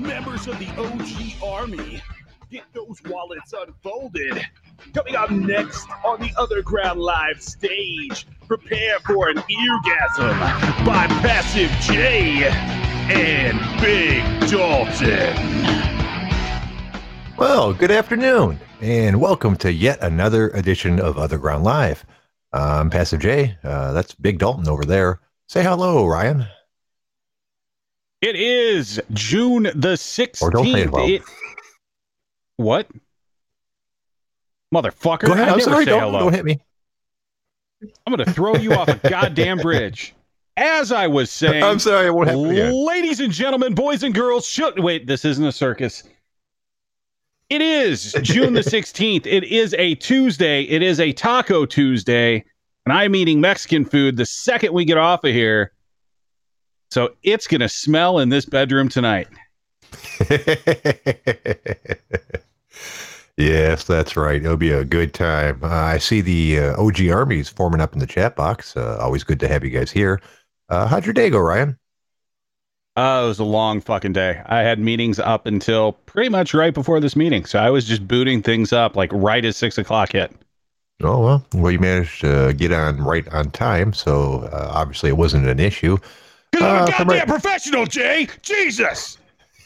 members of the OG Army. Get those wallets unfolded. Coming up next on the OtherGround Live stage, prepare for an eargasm by Passive J and Big Dalton. Well, good afternoon, and welcome to yet another edition of OtherGround Live. I'm Passive J. Uh, that's Big Dalton over there. Say hello, Ryan. It is June the 16th. Or don't say hello. It- what? Motherfucker. Go ahead. I I'm sorry. Don't, hello. don't hit me. I'm going to throw you off a goddamn bridge. As I was saying, I'm sorry. I won't hit again. ladies and gentlemen, boys and girls, should wait, this isn't a circus. It is June the 16th. It is a Tuesday. It is a Taco Tuesday. And I'm eating Mexican food the second we get off of here. So it's going to smell in this bedroom tonight. yes, that's right. It'll be a good time. Uh, I see the uh, OG armies forming up in the chat box. Uh, always good to have you guys here. Uh, how'd your day go, Ryan? Oh, it was a long fucking day. I had meetings up until pretty much right before this meeting. So I was just booting things up like right as six o'clock hit. Oh well, well you managed to get on right on time, so uh, obviously it wasn't an issue. Because I'm Uh, a for my- professional, Jay! Jesus!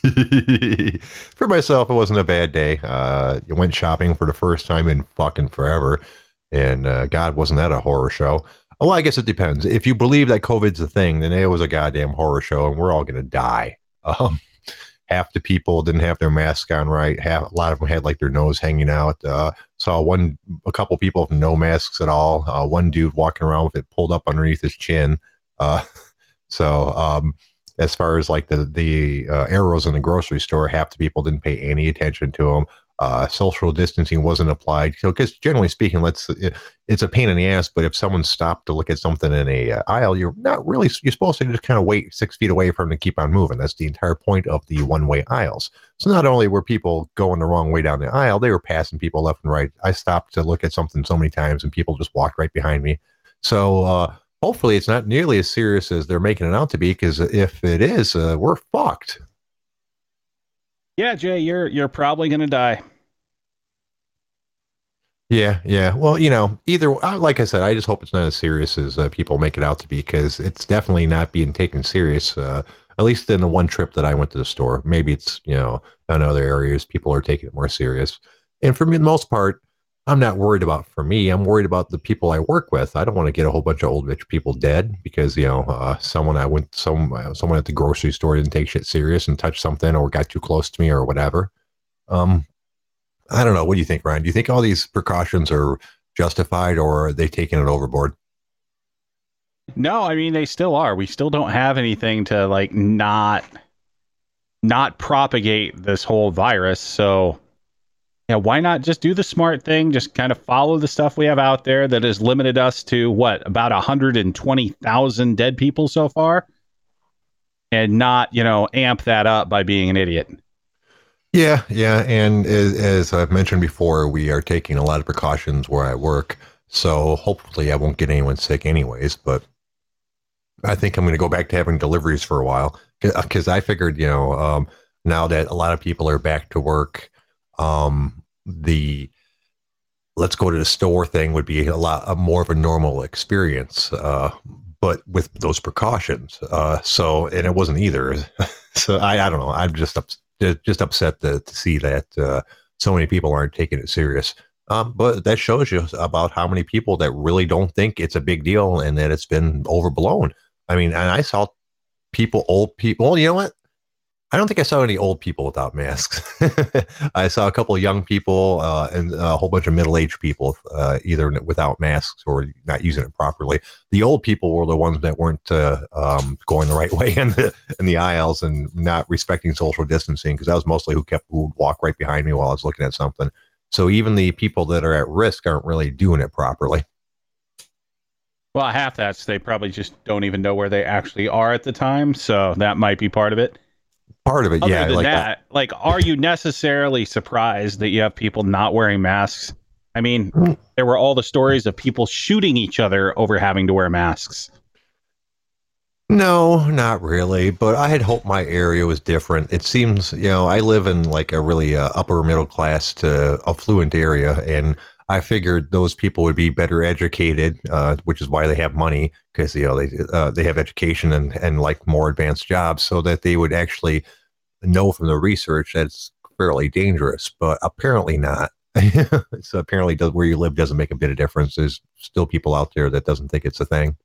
for myself, it wasn't a bad day. Uh, I went shopping for the first time in fucking forever, and uh, God, wasn't that a horror show? Well, I guess it depends. If you believe that COVID's a thing, then it was a goddamn horror show, and we're all gonna die. Um, half the people didn't have their mask on right. Half a lot of them had like their nose hanging out. Uh, saw one, a couple people with no masks at all. Uh, one dude walking around with it pulled up underneath his chin. Uh, so um, as far as like the the uh, arrows in the grocery store, half the people didn't pay any attention to them. Uh, social distancing wasn't applied. So, because generally speaking, let's it, it's a pain in the ass. But if someone stopped to look at something in a uh, aisle, you're not really you're supposed to just kind of wait six feet away from them to keep on moving. That's the entire point of the one way aisles. So not only were people going the wrong way down the aisle, they were passing people left and right. I stopped to look at something so many times, and people just walked right behind me. So uh, hopefully, it's not nearly as serious as they're making it out to be. Because if it is, uh, we're fucked. Yeah, Jay, you're you're probably gonna die. Yeah, yeah. Well, you know, either uh, like I said, I just hope it's not as serious as uh, people make it out to be because it's definitely not being taken serious. Uh, at least in the one trip that I went to the store. Maybe it's you know in other areas people are taking it more serious. And for me, the most part, I'm not worried about for me. I'm worried about the people I work with. I don't want to get a whole bunch of old rich people dead because you know uh, someone I went some uh, someone at the grocery store didn't take shit serious and touched something or got too close to me or whatever. Um, I don't know. What do you think, Ryan? Do you think all these precautions are justified or are they taking it overboard? No, I mean they still are. We still don't have anything to like not not propagate this whole virus. So yeah, why not just do the smart thing? Just kind of follow the stuff we have out there that has limited us to what about 120,000 dead people so far, and not you know amp that up by being an idiot. Yeah, yeah. And as, as I've mentioned before, we are taking a lot of precautions where I work. So hopefully I won't get anyone sick, anyways. But I think I'm going to go back to having deliveries for a while because I figured, you know, um, now that a lot of people are back to work, um, the let's go to the store thing would be a lot a more of a normal experience, uh, but with those precautions. Uh, so, and it wasn't either. so I, I don't know. I'm just just upset to, to see that uh, so many people aren't taking it serious. Um, but that shows you about how many people that really don't think it's a big deal and that it's been overblown. I mean, and I saw people, old people. You know what? I don't think I saw any old people without masks. I saw a couple of young people uh, and a whole bunch of middle-aged people uh, either without masks or not using it properly. The old people were the ones that weren't uh, um, going the right way in the in the aisles and not respecting social distancing because that was mostly who kept who would walk right behind me while I was looking at something. So even the people that are at risk aren't really doing it properly. Well, half that's they probably just don't even know where they actually are at the time, so that might be part of it. Part of it, Other yeah. than Like that, like, are you necessarily surprised that you have people not wearing masks? I mean, there were all the stories of people shooting each other over having to wear masks. No, not really. But I had hoped my area was different. It seems, you know, I live in like a really uh, upper middle class to affluent area, and I figured those people would be better educated, uh, which is why they have money because you know they uh, they have education and and like more advanced jobs, so that they would actually know from the research that it's fairly dangerous. But apparently not. so apparently, does, where you live doesn't make a bit of difference. There's still people out there that doesn't think it's a thing.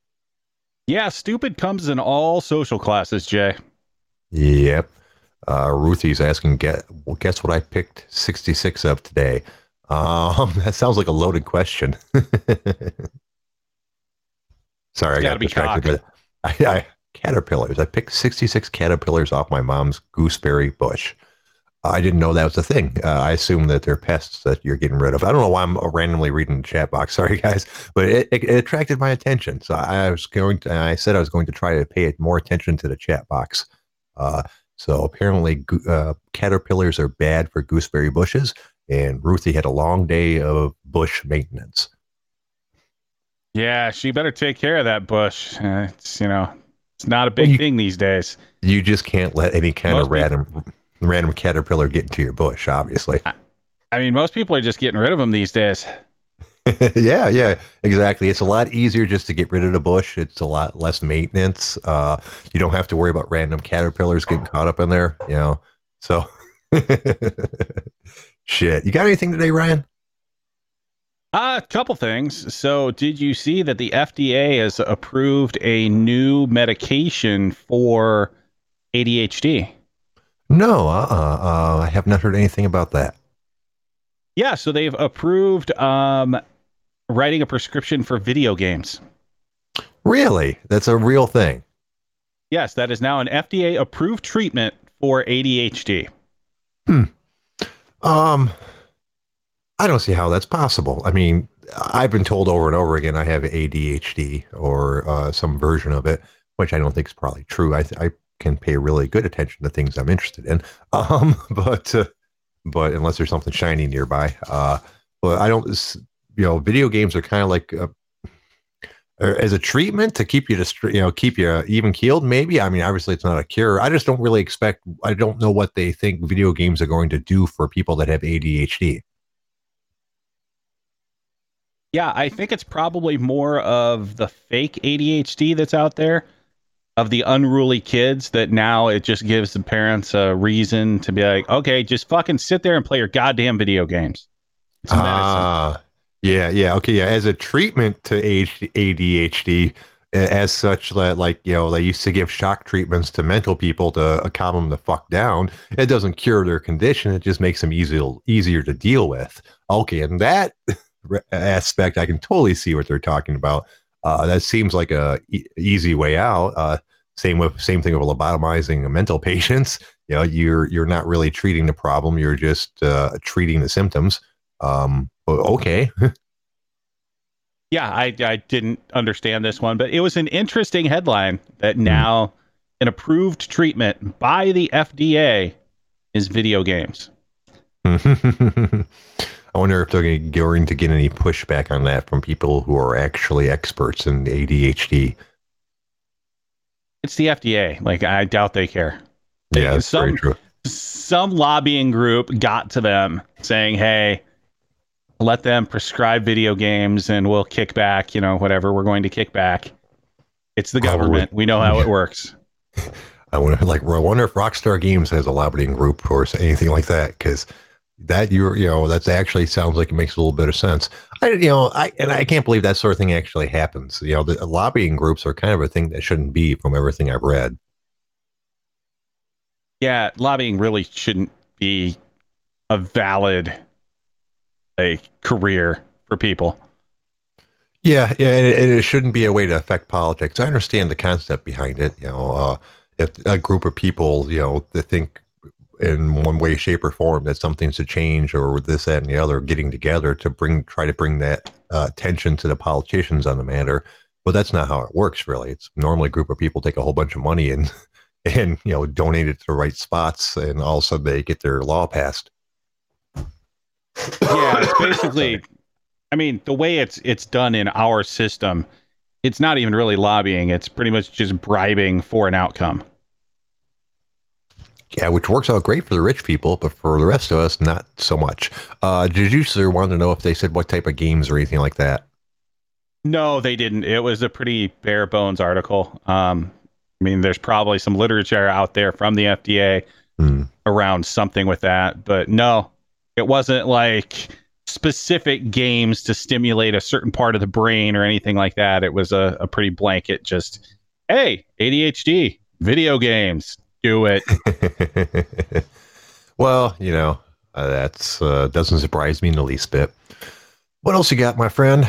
Yeah, stupid comes in all social classes, Jay. Yep. Uh, Ruthie's asking, "Get well, guess what I picked 66 of today." Um, that sounds like a loaded question. Sorry, I got distracted. I, I, caterpillars. I picked 66 caterpillars off my mom's gooseberry bush. I didn't know that was a thing. Uh, I assume that they're pests that you're getting rid of. I don't know why I'm randomly reading the chat box. Sorry, guys, but it, it, it, attracted my attention. So I was going to. I said I was going to try to pay more attention to the chat box. Uh, so apparently, uh, caterpillars are bad for gooseberry bushes, and Ruthie had a long day of bush maintenance. Yeah, she better take care of that bush. Uh, it's you know, it's not a big well, you, thing these days. You just can't let any kind Most of random. People, random caterpillar get into your bush, obviously. I mean, most people are just getting rid of them these days. yeah, yeah, exactly. It's a lot easier just to get rid of the bush. It's a lot less maintenance. Uh, you don't have to worry about random caterpillars getting caught up in there, you know. So, shit. You got anything today, Ryan? A uh, couple things. So, did you see that the FDA has approved a new medication for ADHD? No, uh-uh, uh, I have not heard anything about that. Yeah, so they've approved um, writing a prescription for video games. Really? That's a real thing. Yes, that is now an FDA approved treatment for ADHD. Hmm. Um, I don't see how that's possible. I mean, I've been told over and over again I have ADHD or uh, some version of it, which I don't think is probably true. I, I can pay really good attention to things I'm interested in. Um, but uh, but unless there's something shiny nearby, uh, but I don't. You know, video games are kind of like as a treatment to keep you to you know keep you even keeled. Maybe I mean, obviously it's not a cure. I just don't really expect. I don't know what they think video games are going to do for people that have ADHD. Yeah, I think it's probably more of the fake ADHD that's out there of the unruly kids that now it just gives the parents a reason to be like, okay, just fucking sit there and play your goddamn video games. Ah, uh, yeah, yeah, okay, yeah. As a treatment to ADHD, as such that like you know they used to give shock treatments to mental people to calm them the fuck down it doesn't cure their condition it just makes them easier easier to deal with okay and that aspect i can totally see what they're talking about uh, that seems like a e- easy way out uh, same with same thing with lobotomizing mental patients. You know, you're you're not really treating the problem; you're just uh, treating the symptoms. Um, okay. yeah, I I didn't understand this one, but it was an interesting headline that hmm. now mm. an approved treatment by the FDA is video games. I wonder if they're going to get any pushback on that from people who are actually experts in ADHD. It's the FDA. Like I doubt they care. Yeah, that's some, very true. Some lobbying group got to them saying, "Hey, let them prescribe video games, and we'll kick back. You know, whatever we're going to kick back. It's the government. We know how it works." I wonder, like, I wonder if Rockstar Games has a lobbying group or anything like that, because that you're you know that actually sounds like it makes a little bit of sense i you know i and i can't believe that sort of thing actually happens you know the lobbying groups are kind of a thing that shouldn't be from everything i've read yeah lobbying really shouldn't be a valid a career for people yeah yeah and it, it, shouldn't be a way to affect politics i understand the concept behind it you know uh, if a group of people you know that think in one way, shape, or form that something's to change or this, that, and the other, getting together to bring try to bring that uh, attention to the politicians on the matter. But that's not how it works, really. It's normally a group of people take a whole bunch of money and and you know donate it to the right spots, and all of a sudden they get their law passed. Yeah, it's basically. I mean, the way it's it's done in our system it's not even really lobbying. It's pretty much just bribing for an outcome. Yeah, which works out great for the rich people, but for the rest of us, not so much. Uh, did you sir want to know if they said what type of games or anything like that? No, they didn't. It was a pretty bare bones article. Um, I mean, there's probably some literature out there from the FDA Hmm. around something with that, but no, it wasn't like specific games to stimulate a certain part of the brain or anything like that. It was a, a pretty blanket, just hey, ADHD, video games, do it. well, you know, uh, that's uh, doesn't surprise me in the least bit. What else you got, my friend?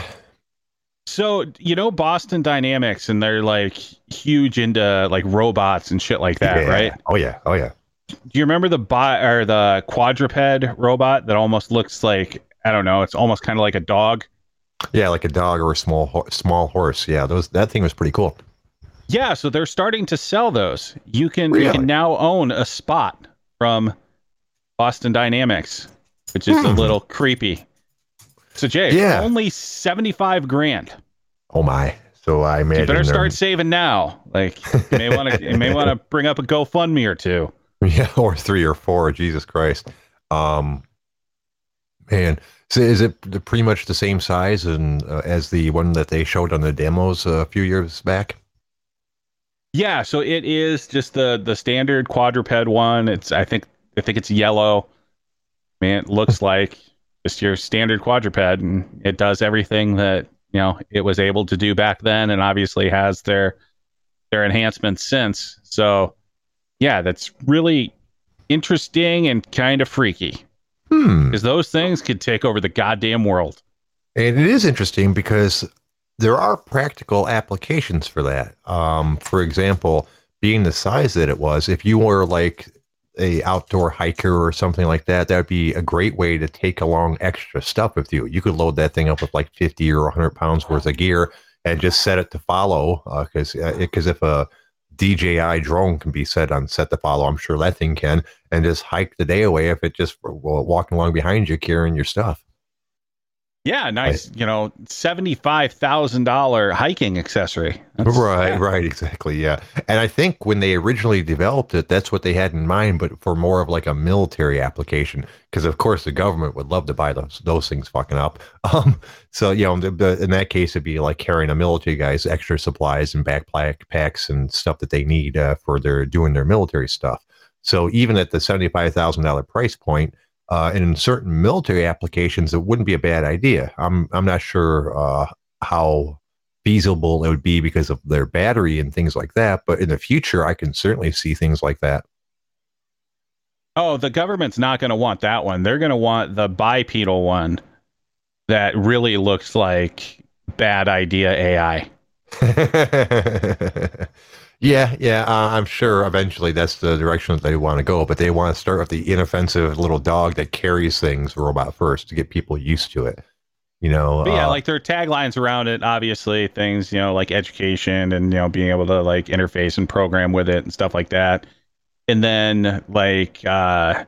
So you know Boston Dynamics, and they're like huge into like robots and shit like that, Yeah. right? Oh yeah, oh yeah. Do you remember the bot or the quadruped robot that almost looks like I don't know? It's almost kind of like a dog. Yeah, like a dog or a small ho- small horse. Yeah, those that thing was pretty cool. Yeah, so they're starting to sell those. You can you can now own a spot from Boston Dynamics, which is a Hmm. little creepy. So Jay, Yeah. only seventy five grand. Oh my! So I imagine You better they're- start saving now. Like you may want to you may want to bring up a GoFundMe or two. Yeah, or three or four. Jesus Christ. Um, man, so is it pretty much the same size and uh, as the one that they showed on the demos a few years back? Yeah, so it is just the the standard quadruped one. It's I think I think it's yellow. Man, it looks like just your standard quadruped, and it does everything that you know it was able to do back then, and obviously has their their enhancements since. So, yeah, that's really interesting and kind of freaky Hmm. because those things could take over the goddamn world. And it is interesting because there are practical applications for that. Um, for example, being the size that it was, if you were like a outdoor hiker or something like that, that would be a great way to take along extra stuff with you. You could load that thing up with like 50 or 100 pounds worth of gear and just set it to follow. Because because if a DJI drone can be set on set to follow, I'm sure that thing can, and just hike the day away if it just walking along behind you carrying your stuff. Yeah, nice. You know, seventy five thousand dollar hiking accessory. That's- right, yeah. right, exactly. Yeah. And I think when they originally developed it, that's what they had in mind, but for more of like a military application. Because of course the government would love to buy those those things fucking up. Um, so you know, the, the, in that case, it'd be like carrying a military guy's extra supplies and backpack packs and stuff that they need uh, for their doing their military stuff. So even at the seventy five thousand dollar price point, uh, and in certain military applications, it wouldn't be a bad idea. I'm I'm not sure uh, how feasible it would be because of their battery and things like that. But in the future, I can certainly see things like that. Oh, the government's not going to want that one. They're going to want the bipedal one that really looks like bad idea AI. yeah, yeah, uh, I'm sure eventually that's the direction that they want to go. But they want to start with the inoffensive little dog that carries things robot first to get people used to it. You know, But yeah, uh, like their taglines around it, obviously things, you know, like education and, you know, being able to like interface and program with it and stuff like that. And then like, uh,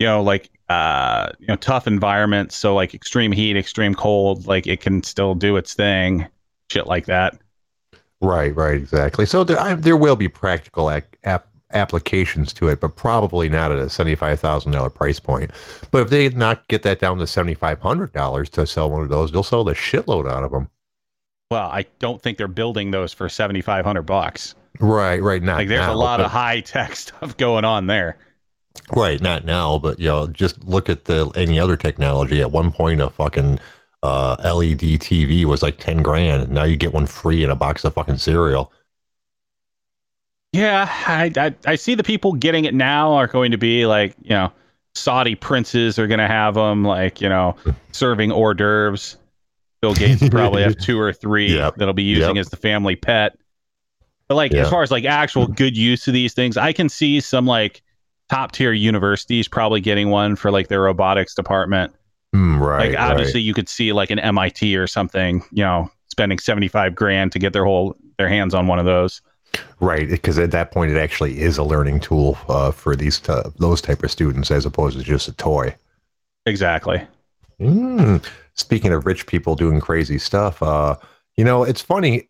you know, like, uh, you know, tough environments. So like extreme heat, extreme cold, like it can still do its thing, shit like that. Right, right, exactly. So there, I, there will be practical ac- app, applications to it, but probably not at a seventy-five thousand dollar price point. But if they not get that down to seventy-five hundred dollars to sell one of those, they'll sell the shitload out of them. Well, I don't think they're building those for 7,500 bucks. Right, right. Not Like there's now, a lot but- of high tech stuff going on there. right, not now, but you know, just look at the any other technology. At one point, a fucking uh, LED TV was like ten grand, now you get one free in a box of fucking cereal. Yeah, I, I I see the people getting it now are going to be like you know Saudi princes are going to have them like you know serving hors d'oeuvres. Bill Gates will probably have two or three Yep. that'll be using Yep. as the family pet. But like as far as like actual good use of these things, I can see some like top tier universities probably getting one for like their robotics department. Hmm, right, like obviously you could see like an MIT or something, you know, spending 75 grand to get their whole their hands on one of those. right, right, because at that point, it actually is a learning tool uh, for these t- those type of students, as opposed to just a toy. Exactly. Mm. Speaking of rich people doing crazy stuff, uh, you know, it's funny.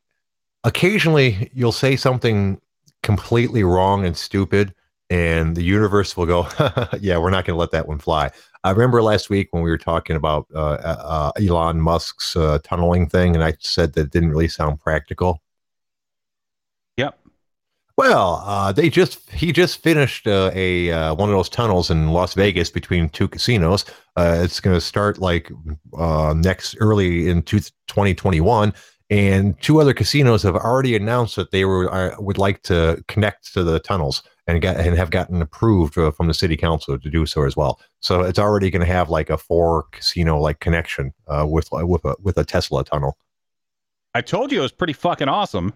occasionally you'll say something completely wrong and stupid, and the universe will go, "Yeah, we're not going to let that one fly." I remember last week when we were talking about uh, uh, Elon Musk's uh, tunneling thing, and I said that it didn't really sound practical. Yep. Well, uh, they just he just finished uh, a uh, one of those tunnels in Las Vegas between two casinos. Uh, it's going to start like uh, next early in two, 2021, and two other casinos have already announced that they were uh, would like to connect to the tunnels and get and have gotten approved uh, from the city council to do so as well. So it's already going to have like a four casino like connection uh, with with a with a Tesla tunnel. I told you it was pretty fucking awesome.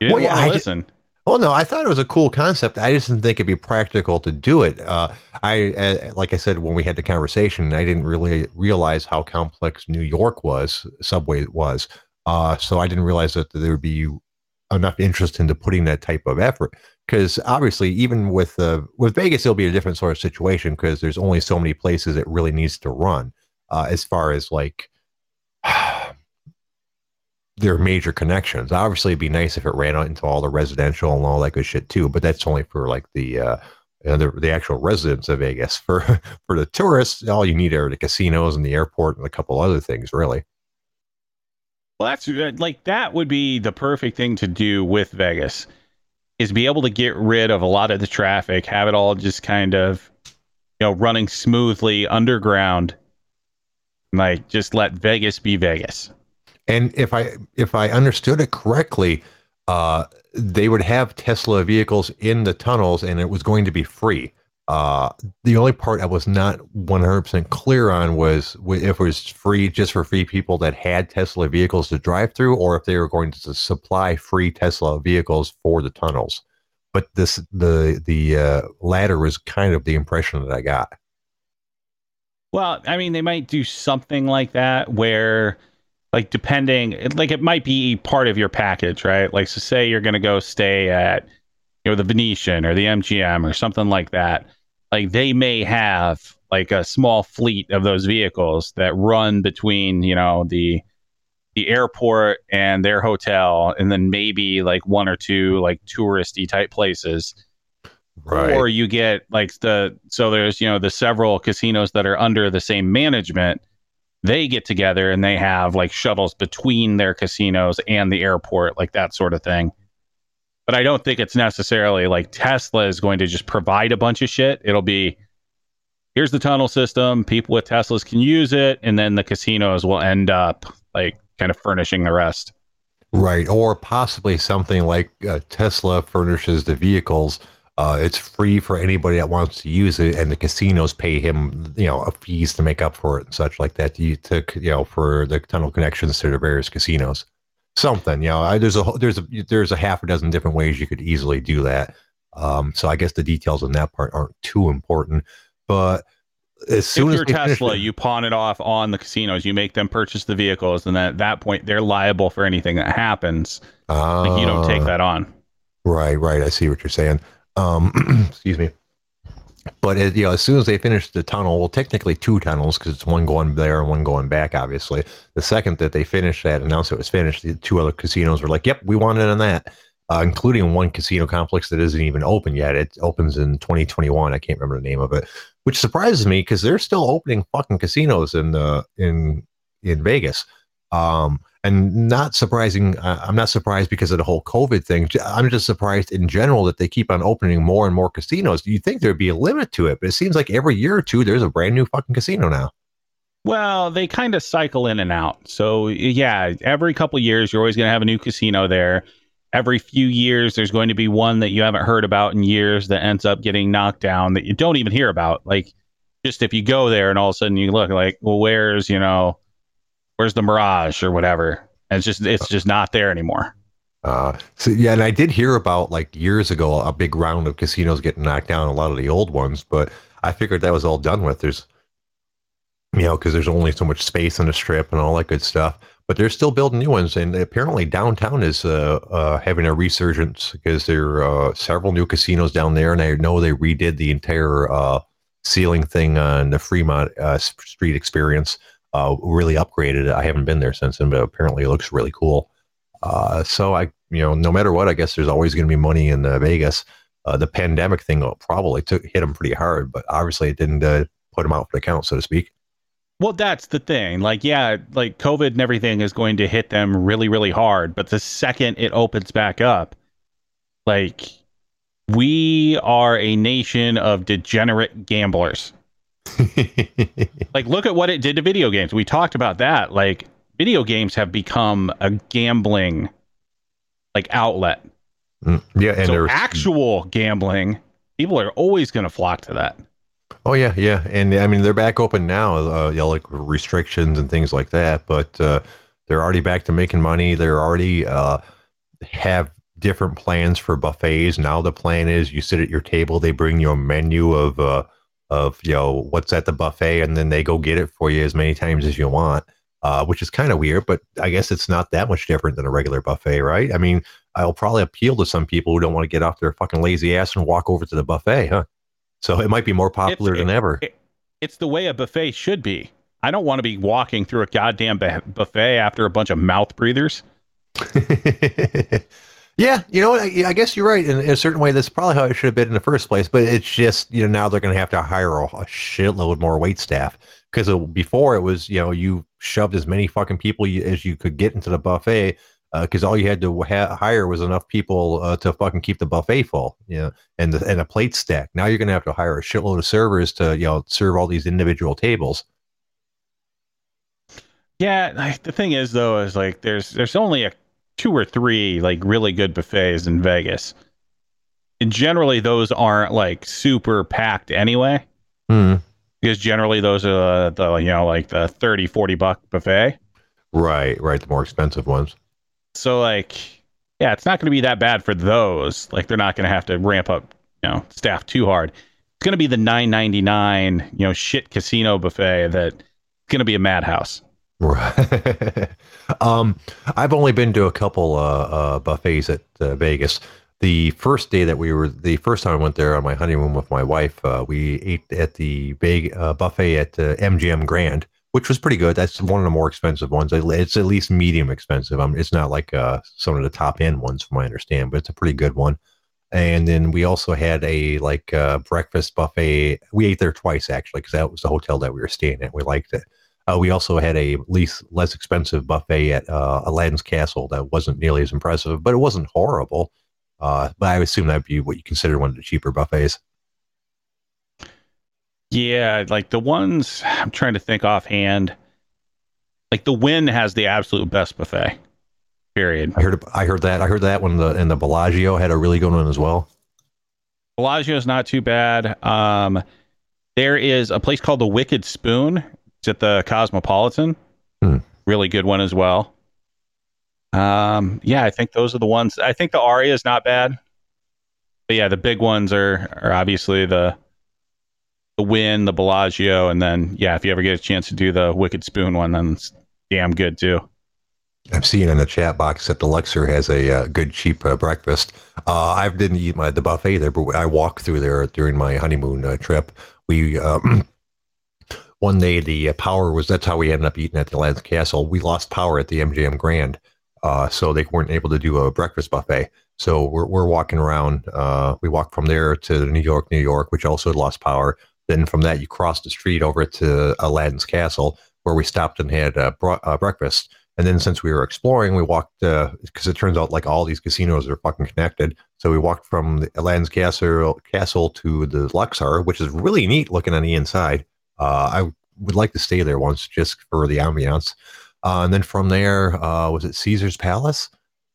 You didn't Well, yeah, I- listen. Well, no, I thought it was a cool concept. I just didn't think it'd be practical to do it. Uh, I, uh, like I said when we had the conversation, I didn't really realize how complex New York was, subway was. Uh, so I didn't realize that there would be enough interest into putting that type of effort. Because obviously, even with uh, with Vegas, it'll be a different sort of situation because there's only so many places it really needs to run. Uh, as far as like their major connections. Obviously, it'd be nice if it ran out into all the residential and all that good shit too. But that's only for like the uh, the, the actual residents of Vegas. For for the tourists, all you need are the casinos and the airport and a couple other things, really. Well, that's uh, like that would be the perfect thing to do with Vegas is be able to get rid of a lot of the traffic, have it all just kind of you know running smoothly underground. Like just let Vegas be Vegas. And if I if I understood it correctly, uh, they would have Tesla vehicles in the tunnels, and it was going to be free. Uh, the only part I was not 100% clear on was if it was free just for free people that had Tesla vehicles to drive through, or if they were going to supply free Tesla vehicles for the tunnels. But this the the uh, latter was kind of the impression that I got. Well, I mean, they might do something like that where, like, depending, like, it might be part of your package, right? Like, so say you're going to go stay at, you know, the Venetian or the MGM or something like that. Like, they may have like a small fleet of those vehicles that run between, you know, the the airport and their hotel, and then maybe like one or two like touristy type places. Right. Or you get like the so there's you know the several casinos that are under the same management. They get together and they have like shuttles between their casinos and the airport like that sort of thing but i don't think it's necessarily like tesla is going to just provide a bunch of shit it'll be here's the tunnel system people with teslas can use it and then the casinos will end up like kind of furnishing the rest Right, or possibly something like uh, Tesla furnishes the vehicles. Uh, it's free for anybody that wants to use it, and the casinos pay him, you know, a fees to make up for it and such like that. You took, you know, for the tunnel connections to the various casinos. Something, you know, I, there's a there's a there's a half a dozen different ways you could easily do that. Um, so I guess the details on that part aren't too important. But as soon if as you're they Tesla, you pawn it off on the casinos. You make them purchase the vehicles, and then at that point, they're liable for anything that happens. Like you don't take Ah. that on. Right, right. I see what you're saying. Um, excuse me. But it, you know, as soon as they finish the tunnel, well, technically two tunnels because it's one going there and one going back. Obviously, the second that they finished that, announced it was finished, the two other casinos were like, "Yep, we want it on that," uh, including one casino complex that isn't even open yet. It opens in 2021. I can't remember the name of it, which surprises me because they're still opening fucking casinos in uh, in in Vegas. Um, and not surprising. I- I'm not surprised because of the whole COVID thing. i'm just surprised in general that they keep on opening more and more casinos. You think there'd be a limit to it, but it seems like every year or two there's a brand new fucking casino now. Well, they kind of cycle in and out. So yeah, every couple years, you're always going to have a new casino there. Every few years, there's going to be one that you haven't heard about in years that ends up getting knocked down that you don't even hear about. Like, just if you go there and all of a sudden you look like, well, where's you know, where's the Mirage or whatever? And it's just it's just not there anymore. Uh, so yeah, and I did hear about like years ago a big round of casinos getting knocked down, a lot of the old ones, but I figured that was all done with. There's, you know, because there's only so much space on the strip and all that good stuff. But they're still building new ones, and apparently downtown is uh, uh, having a resurgence because there are uh, several new casinos down there, and I know they redid the entire uh, ceiling thing on the Fremont uh, Street experience. Uh, really upgraded. I haven't been there since then, but apparently it looks really cool. Uh, so I, you know, no matter what, I guess there's always going to be money in uh, Vegas. Uh, the pandemic thing probably took hit them pretty hard, but obviously it didn't uh, put them out for the count, so to speak. Well, that's the thing. Like, yeah, like COVID and everything is going to hit them really, really hard. But the second it opens back up, like, we are a nation of degenerate gamblers. like, look at what it did to video games. We talked about that. Like, video games have become a gambling like outlet. Mm, yeah, and so there's actual gambling, people are always going to flock to that. Oh yeah, yeah, and I mean they're back open now, uh, you know, like restrictions and things like that. But uh, they're already back to making money. They're already uh, have different plans for buffets. Now the plan is you sit at your table, they bring you a menu of uh, of you know what's at the buffet, and then they go get it for you as many times as you want. Uh, which is kind of weird, but I guess it's not that much different than a regular buffet, right? I mean, I'll probably appeal to some people who don't want to get off their fucking lazy ass and walk over to the buffet, huh? So it might be more popular it's, than it, ever. It, it's the way a buffet should be. I don't want to be walking through a goddamn buffet after a bunch of mouth breathers. yeah, you know what? I, I, guess you're right. In, in, a certain way, that's probably how it should have been in the first place. But it's just, you know, now they're going to have to hire a, a shitload more wait staff because before it was, you know, you shoved as many fucking people as you could get into the buffet because uh, all you had to ha- hire was enough people uh, to fucking keep the buffet full, you know, and the, and a plate stack. Now you're going to have to hire a shitload of servers to you know serve all these individual tables. Yeah, the thing is though is like there's there's only a two or three like really good buffets in Vegas, and generally those aren't like super packed anyway. Mm. Because generally those are the you know like the 30 40 buck buffet. Right, right, the more expensive ones. So like, yeah, it's not going to be that bad for those. Like they're not going to have to ramp up, you know, staff too hard. It's going to be the 9.99, you know, shit casino buffet that going to be a madhouse. Right. um, I've only been to a couple uh, uh, buffets at uh, Vegas. The first day that we were, the first time I went there on my honeymoon with my wife, uh, we ate at the big uh, buffet at MGM uh, Grand which was pretty good. That's one of the more expensive ones. It's at least medium expensive. Um, it's not like some of the top end ones, from my understand, but it's a pretty good one. And then we also had a like breakfast buffet. We ate there twice actually because that was the hotel that we were staying at. We liked it. Uh, we also had a least less expensive buffet at uh, Aladdin's Castle that wasn't nearly as impressive, but it wasn't horrible. Uh, but I assume that'd be what you consider one of the cheaper buffets. Yeah, like the ones I'm trying to think offhand. Like the Wynn has the absolute best buffet. Period. I heard I heard that. I heard that one the and the Bellagio had a really good one as well. Bellagio is not too bad. Um, there is a place called the Wicked Spoon. It's at the Cosmopolitan. Hmm. Really good one as well. Um, yeah, I think those are the ones. I think the Aria is not bad. But yeah, the big ones are are obviously the the Wynn, the Bellagio, and then yeah, if you ever get a chance to do the Wicked Spoon one, then it's damn good too. I'm seeing in the chat box that the Luxor has a uh, good cheap uh, breakfast. Uh, I didn't eat my the buffet there, but I walked through there during my honeymoon uh, trip. We um, one day the uh, power was that's how we ended up eating at the Aladdin's Castle. We lost power at the MGM Grand, uh, so they weren't able to do a breakfast buffet. So we're we're walking around. we walked from there to New York, New York, which also lost power. Then from that, you cross the street over to Aladdin's Castle, where we stopped and had uh, bro- uh, breakfast. And then since we were exploring, we walked because uh, it turns out like all these casinos are fucking connected. So we walked from the Aladdin's Castle castle to the Luxor, which is really neat looking on the inside. Uh, I would like to stay there once just for the ambiance. Uh, and then from there, uh, was it Caesar's Palace?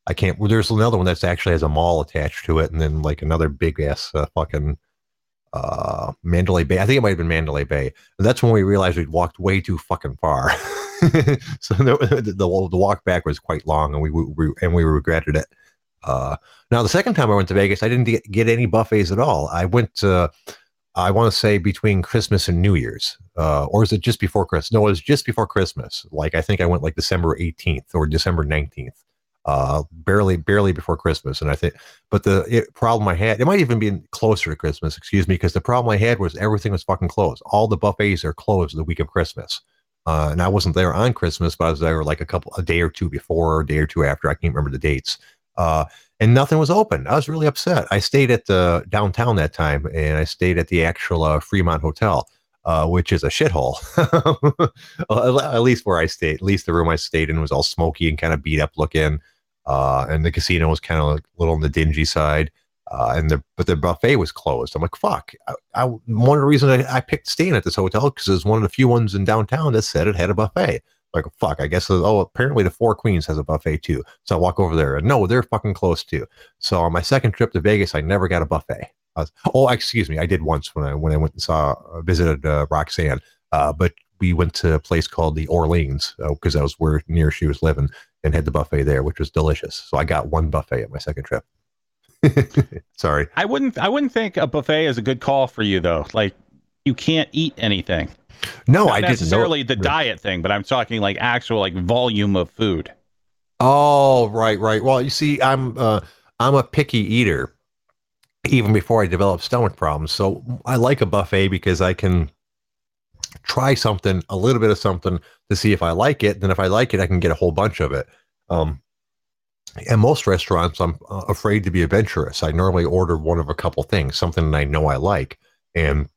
I can't. There's another one that's actually has a mall attached to it, and then like another big ass fucking uh, Mandalay Bay. I think it might have been Mandalay Bay. And that's when we realized we'd walked way too fucking far. so the, the, the, walk back was quite long, and we, we and we regretted it. Uh, now the second time I went to Vegas, I didn't get, get any buffets at all. I went to, I want to say between Christmas and New Year's, uh, or is it just before Christmas? No, it was just before Christmas. Like I think I went like December 18th or December 19th uh, barely barely before Christmas. And I think, but the it, problem I had, it might even be closer to Christmas, excuse me, because the problem I had was everything was fucking closed. All the buffets are closed the week of Christmas. uh, and I wasn't there on Christmas, but I was there like a couple, a day or two before, or a day or two after. I can't remember the dates. Uh, and nothing was open. I was really upset. I stayed at the downtown that time, and I stayed at the actual uh, Fremont Hotel, uh, which is a shithole. at least where I stayed. At least the room I stayed in was all smoky and kind of beat up looking, uh, and the casino was kind of a little on the dingy side. Uh, and the but the buffet was closed. I'm like, fuck. I, I one of the reasons I, I picked staying at this hotel because it's one of the few ones in downtown that said it had a buffet. Like, fuck. I guess oh, apparently the Four Queens has a buffet too. So I walk over there, and no, they're fucking close too. So on my second trip to Vegas, I never got a buffet. Was, oh, excuse me, I did once when I when I went and saw uh, visited uh, Roxanne. Uh, but we went to a place called the Orleans because uh, that was where near she was living and had the buffet there, which was delicious. So I got one buffet at my second trip. Sorry. I wouldn't I wouldn't think a buffet is a good call for you though. Like you can't eat anything. No, Not I didn't necessarily know. the diet thing, but I'm talking like actual like volume of food. Oh, right, right. Well, you see, I'm uh, I'm a picky eater, even before I developed stomach problems. So I like a buffet because I can try something, a little bit of something, to see if I like it. Then if I like it, I can get a whole bunch of it. Um, at most restaurants, I'm uh, afraid to be adventurous. I normally order one of a couple things, something that I know I like, and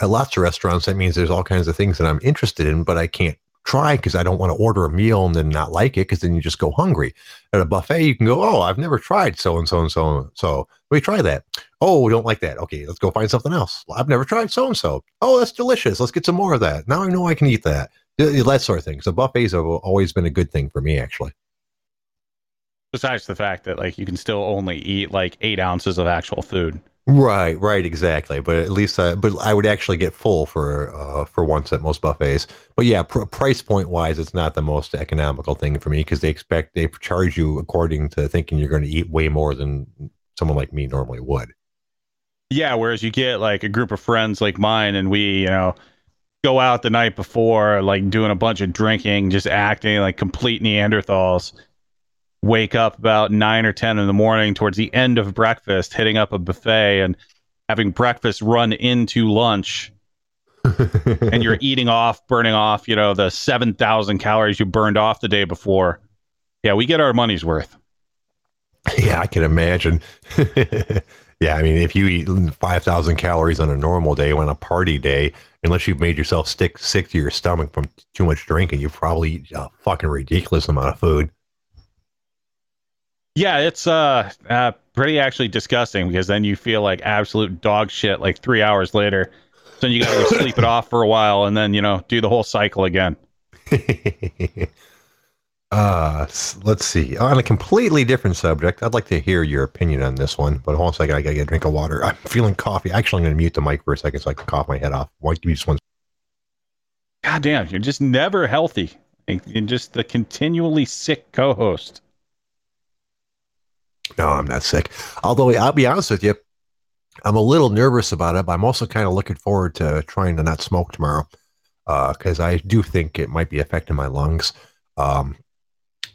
at lots of restaurants, that means there's all kinds of things that I'm interested in, but I can't try because I don't want to order a meal and then not like it because then you just go hungry. At a buffet, you can go, oh, I've never tried so and so and so and so. Let me try that. Oh, don't like that. Okay, let's go find something else. I've never tried so and so. Oh, that's delicious. Let's get some more of that. Now I know I can eat that. That sort of thing. So buffets have always been a good thing for me, actually. Besides the fact that like you can still only eat like eight ounces of actual food. Right, right, exactly. But at least, I, but I would actually get full for uh, for once at most buffets. But yeah, pr- price point wise, it's not the most economical thing for me because they expect they charge you according to thinking you're going to eat way more than someone like me normally would. Yeah, whereas you get like a group of friends like mine, and we, you know, go out the night before, like doing a bunch of drinking, just acting like complete Neanderthals wake up about nine or 10 in the morning towards the end of breakfast, hitting up a buffet and having breakfast run into lunch. and you're eating off, burning off, you know, the 7,000 calories you burned off the day before. Yeah, we get our money's worth. Yeah, I can imagine. yeah, I mean, if you eat 5,000 calories on a normal day, on a party day, unless you've made yourself stick sick to your stomach from too much drinking, you probably eat a fucking ridiculous amount of food. Yeah, it's uh, uh pretty actually disgusting because then you feel like absolute dog shit like three hours later. So then you gotta go sleep it off for a while and then, you know, do the whole cycle again. uh let's see. On a completely different subject, I'd like to hear your opinion on this one, but hold on a second, I gotta get a drink of water. I'm feeling coffee. Actually, I'm gonna mute the mic for a second so I can cough my head off. Why give me just one God damn, you're just never healthy. You're just the continually sick co-host. No, I'm not sick. Although I'll be honest with you, I'm a little nervous about it, but I'm also kind of looking forward to trying to not smoke tomorrow because uh, I do think it might be affecting my lungs. Um,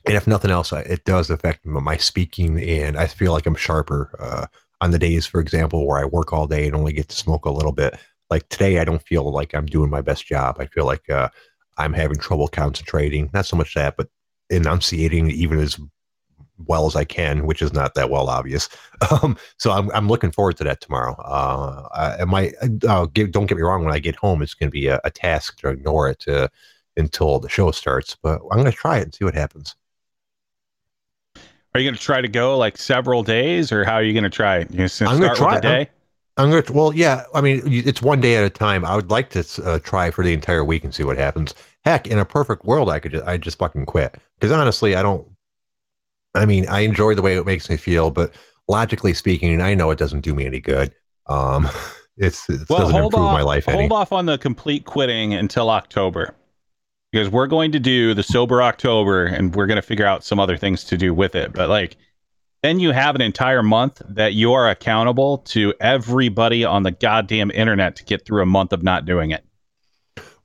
and if nothing else, it does affect my speaking, and I feel like I'm sharper uh, on the days, for example, where I work all day and only get to smoke a little bit. Like today, I don't feel like I'm doing my best job. I feel like uh, I'm having trouble concentrating. Not so much that, but enunciating even as well as I can, which is not that well obvious. Um, so I'm I'm looking forward to that tomorrow. Uh, I, I might uh, give, don't get me wrong. When I get home, it's going to be a, a, task to ignore it to, until the show starts. But I'm going to try it and see what happens. Are you going to try to go like several days, or how are you going to try it? You I'm going to try. day. I'm, I'm going to. Well, yeah. I mean, it's one day at a time. I would like to uh, try for the entire week and see what happens. Heck, in a perfect world, I could just I just fucking quit because honestly, I don't I mean, I enjoy the way it makes me feel, but logically speaking, I know it doesn't do me any good. Um, it's it well, doesn't improve off, my life. Hold any. off on the complete quitting until October, because we're going to do the sober October, and we're going to figure out some other things to do with it. But like, then you have an entire month that you are accountable to everybody on the goddamn internet to get through a month of not doing it.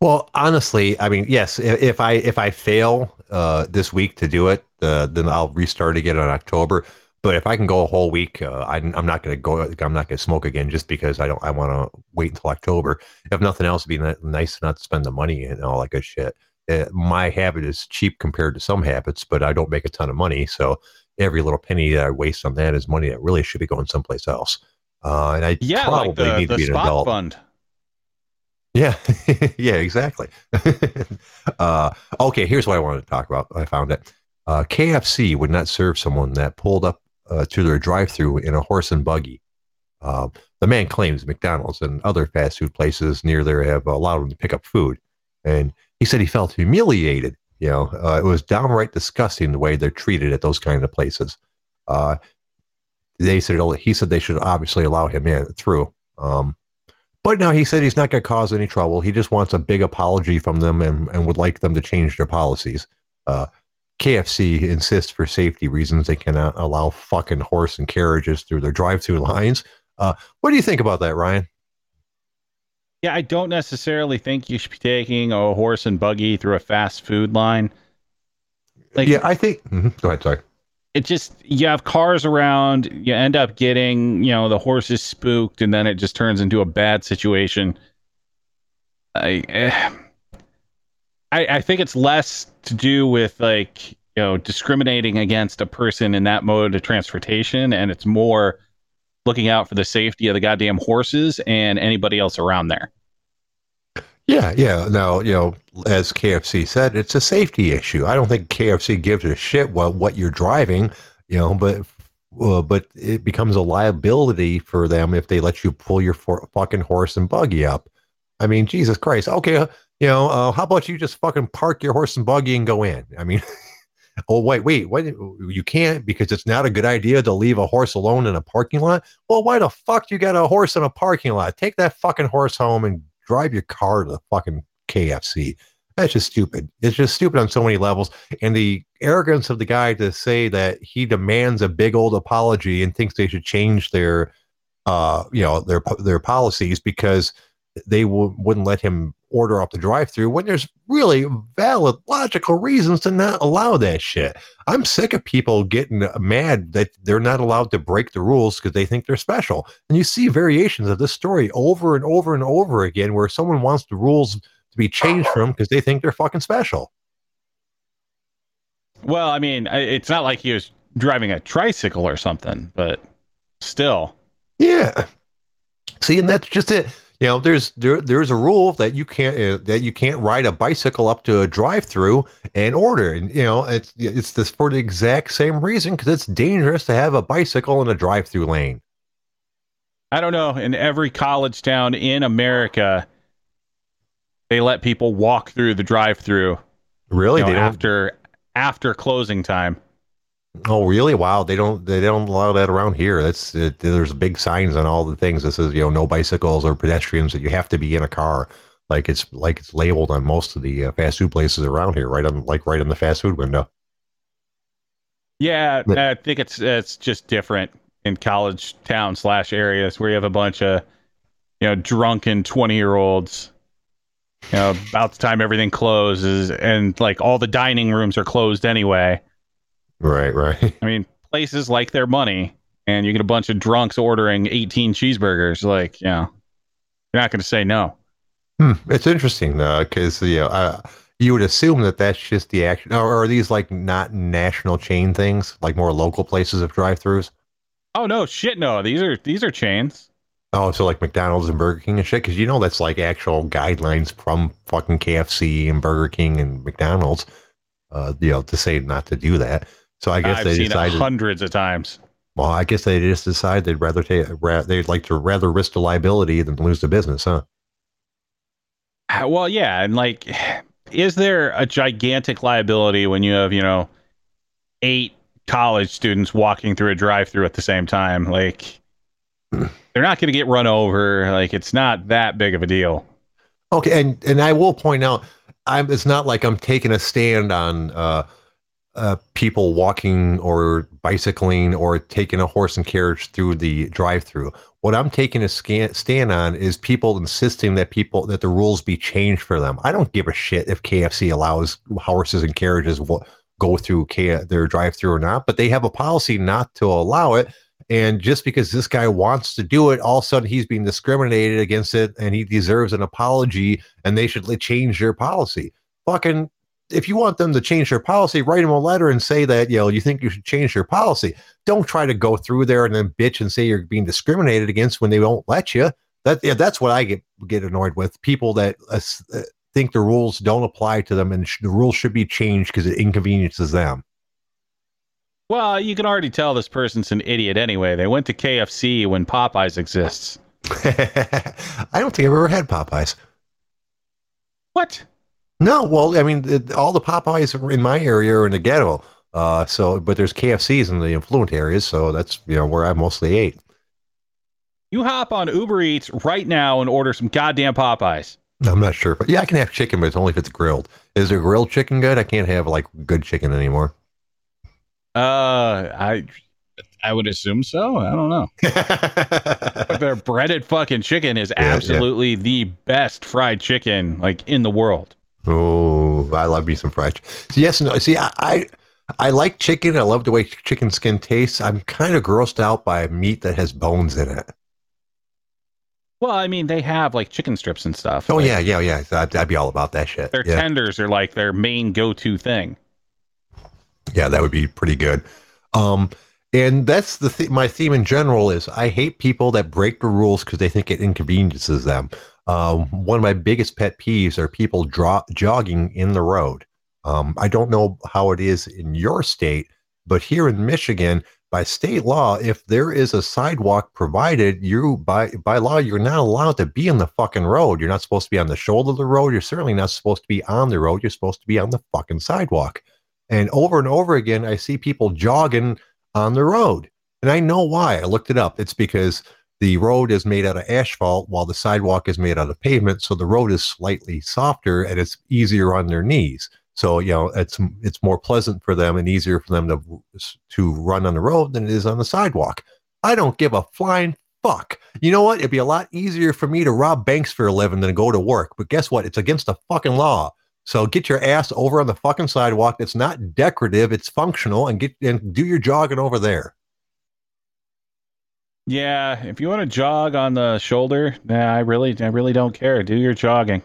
Well, honestly, I mean, yes, if I if I fail uh, this week to do it, uh, then I'll restart again in October. But if I can go a whole week, uh, I, I'm not going to go. I'm not going to smoke again just because I don't. I want to wait until October. If nothing else, it'd be nice not to spend the money and all that good shit. Uh, my habit is cheap compared to some habits, but I don't make a ton of money. So every little penny that I waste on that is money that really should be going someplace else. Uh, and I yeah, probably like the, need the to be an spot adult. fund. Yeah, yeah, exactly. uh, okay, here's what I wanted to talk about. I found it. Uh, KFC would not serve someone that pulled up uh, to their drive-through in a horse and buggy. Uh, the man claims McDonald's and other fast food places near there have allowed him to pick up food, and he said he felt humiliated. You know, uh, it was downright disgusting the way they're treated at those kind of places. Uh, they said he said they should obviously allow him in through. Um, but now he said he's not going to cause any trouble. He just wants a big apology from them and, and would like them to change their policies. Uh, KFC insists for safety reasons they cannot allow fucking horse and carriages through their drive-through lines. Uh, what do you think about that, Ryan? Yeah, I don't necessarily think you should be taking a horse and buggy through a fast food line. Like, yeah, I think. Mm-hmm, go ahead. Sorry it just you have cars around you end up getting you know the horses spooked and then it just turns into a bad situation. I eh, i i think it's less to do with like you know discriminating against a person in that mode of transportation and it's more looking out for the safety of the goddamn horses and anybody else around there yeah, yeah. Now, you know, as KFC said, it's a safety issue. I don't think KFC gives a shit what what you're driving, you know, but uh, but it becomes a liability for them if they let you pull your for, fucking horse and buggy up. I mean, Jesus Christ. Okay, uh, you know, uh, how about you just fucking park your horse and buggy and go in? I mean, oh wait, wait, wait, you can't because it's not a good idea to leave a horse alone in a parking lot. Well, why the fuck you got a horse in a parking lot? Take that fucking horse home and drive your car to the fucking KFC. That's just stupid. It's just stupid on so many levels. And the arrogance of the guy to say that he demands a big old apology and thinks they should change their, uh, you know, their their policies because they w- wouldn't let him order off the drive-through when there's really valid logical reasons to not allow that shit. I'm sick of people getting mad that they're not allowed to break the rules because they think they're special. And you see variations of this story over and over and over again where someone wants the rules to be changed for them because they think they're fucking special. Well, I mean, it's not like he was driving a tricycle or something, but still. Yeah. See, and that's just it you know there's there there's a rule that you can't uh, that you can't ride a bicycle up to a drive-through and order. And you know it's it's this for the exact same reason because it's dangerous to have a bicycle in a drive-through lane. I don't know. In every college town in america they let people walk through the drive-through really? you know, after after closing time Oh, really? Wow. They don't they don't allow that around here. That's it, there's big signs on all the things that says you know no bicycles or pedestrians that you have to be in a car. Like it's like it's labeled on most of the uh, fast food places around here, right on like right in the fast food window. Yeah, but, I think it's it's just different in college town slash areas where you have a bunch of you know drunken twenty year olds. You know, about the time everything closes, and like all the dining rooms are closed anyway Right, right. I mean, places like their money, and you get a bunch of drunks ordering 18 cheeseburgers. Like, you know, you're not going to say no. Hmm. It's interesting, though, because, you know, uh, you would assume that that's just the action. Or are these like not national chain things, like more local places of drive throughs? Oh, no, shit, no. These are these are chains. Oh, so like McDonald's and Burger King and shit? Because you know that's like actual guidelines from fucking KFC and Burger King and McDonald's, uh, you know, to say not to do that. So I guess I've they seen decided hundreds of times. Well, I guess they just decided they'd rather take they'd like to rather risk the liability than lose the business, huh? Uh, well, yeah, and like, is there a gigantic liability when you have you know eight college students walking through a drive-through at the same time? Like, they're not going to get run over. Like, it's not that big of a deal. Okay, and and I will point out, I'm. It's not like I'm taking a stand on. uh uh, people walking or bicycling or taking a horse and carriage through the drive-through. What I'm taking a scan, stand on is people insisting that people that the rules be changed for them. I don't give a shit if KFC allows horses and carriages w- go through K- their drive through or not, but they have a policy not to allow it. And just because this guy wants to do it, all of a sudden he's being discriminated against it and he deserves an apology and they should change their policy. Fucking, if you want them to change their policy, write them a letter and say that, you know, you think you should change your policy. Don't try to go through there and then bitch and say you're being discriminated against when they won't let you. That, yeah, that's what I get, get annoyed with people that uh, think the rules don't apply to them and sh- the rules should be changed because it inconveniences them. Well, you can already tell this person's an idiot anyway. They went to KFC when Popeyes exists. I don't think I've ever had Popeyes. What? No, well, I mean, it, all the Popeyes in my area are in the ghetto. Uh, so, but there's KFCs in the affluent areas, so that's you know where I mostly ate. You hop on Uber Eats right now and order some goddamn Popeyes. I'm not sure, but yeah, I can have chicken, but it's only if it's grilled. Is there grilled chicken good? I can't have like good chicken anymore. Uh, I I would assume so. I don't know. their breaded fucking chicken is Yeah, yeah. absolutely the best fried chicken like in the world. Oh, I love me some So yes, no. See, I, I I like chicken. I love the way chicken skin tastes. I'm kind of grossed out by meat that has bones in it. Well, I mean, they have like chicken strips and stuff. Oh Like, yeah, yeah, yeah. So I'd, I'd be all about that shit. Their Yeah, tenders are like their main go-to thing. yeah, that would be pretty good. Um, and that's the th- my theme in general is I hate people that break the rules because they think it inconveniences them. Um, one of my biggest pet peeves are people jogging in the road. Um, I don't know how it is in your state, but here in Michigan, by state law, if there is a sidewalk provided, you by by law you're not allowed to be in the fucking road. You're not supposed to be on the shoulder of the road. You're certainly not supposed to be on the road. You're supposed to be on the fucking sidewalk. And over and over again, I see people jogging on the road, and I know why. I looked it up. It's because the road is made out of asphalt while the sidewalk is made out of pavement, so the road is slightly softer and it's easier on their knees. So you know it's it's more pleasant for them and easier for them to to run on the road than it is on the sidewalk. I don't give a flying fuck. You know what? It'd be a lot easier for me to rob banks for a living than to go to work. But guess what? It's against the fucking law. So get your ass over on the fucking sidewalk. It's not decorative. It's functional, and get and do your jogging over there. Yeah, if you want to jog on the shoulder, nah, I really, I really don't care. Do your jogging.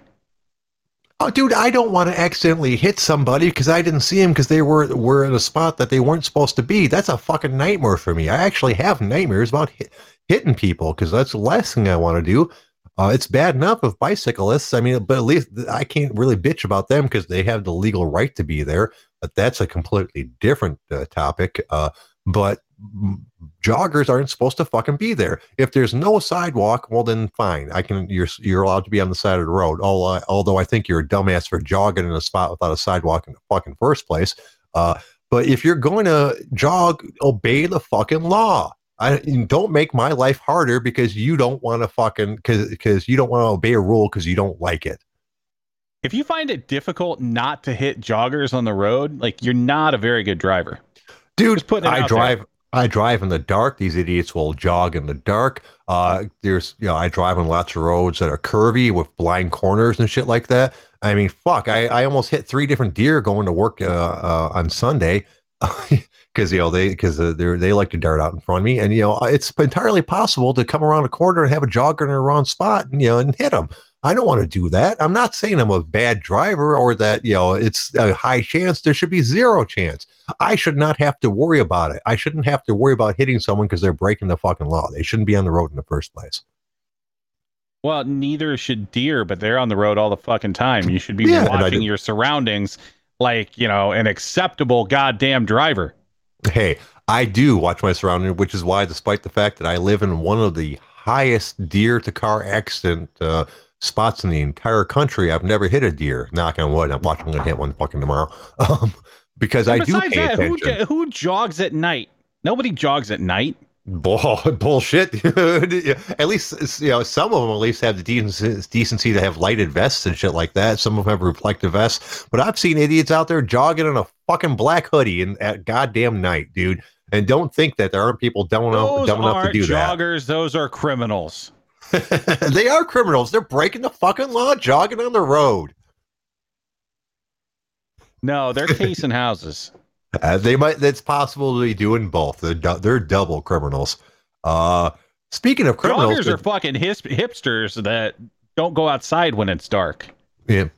Oh, dude, I don't want to accidentally hit somebody because I didn't see them because they were were in a spot that they weren't supposed to be. That's a fucking nightmare for me. I actually have nightmares about hit, hitting people because that's the last thing I want to do. Uh, it's bad enough with bicyclists. I mean, but at least I can't really bitch about them because they have the legal right to be there. But that's a completely different uh, topic. Uh, but joggers aren't supposed to fucking be there. If there's no sidewalk, well then fine. I can you're you're allowed to be on the side of the road. Although, although I think you're a dumbass for jogging in a spot without a sidewalk in the fucking first place. Uh, but if you're going to jog, obey the fucking law. I don't make my life harder because you don't want to fucking because because you don't want to obey a rule because you don't like it. If you find it difficult not to hit joggers on the road, like you're not a very good driver. dude Just putting it i drive i drive in the dark these idiots will jog in the dark. Uh there's you know i drive on lots of roads that are curvy with blind corners and shit like that. I mean fuck i i almost hit three different deer going to work uh, uh on sunday because you know they because uh, they they like to dart out in front of me. And you know it's entirely possible to come around a corner and have a jogger in a wrong spot and you know and hit them I don't want to do that. I'm not saying I'm a bad driver or that, you know, it's a high chance. There should be zero chance. I should not have to worry about it. I shouldn't have to worry about hitting someone because they're breaking the fucking law. They shouldn't be on the road in the first place. Well, neither should deer, but they're on the road all the fucking time. You should be Yeah, watching your surroundings like, you know, an acceptable goddamn driver. Hey, I do watch my surroundings, which is why, despite the fact that I live in one of the highest deer to car accident uh, spots in the entire country, I've never hit a deer. Knock on wood. I'm watching. I'm gonna hit one fucking tomorrow. Um, because I do pay that, who, attention. jo- who jogs at night? Nobody jogs at night. Bull, bullshit. dude. at least you know some of them at least have the decency, decency to have lighted vests and shit like that. Some of them have reflective vests, but I've seen idiots out there jogging in a fucking black hoodie in, at goddamn night, dude. And don't think that there aren't people dumb enough, dumb enough to do joggers. Those are criminals. they are criminals. They're breaking the fucking law, jogging on the road. No, they're casing houses. Uh, they might. That's possible to be doing both. They're, du- they're double criminals. Uh, speaking of criminals, Joggers are fucking his- hipsters that don't go outside when it's dark. Yeah.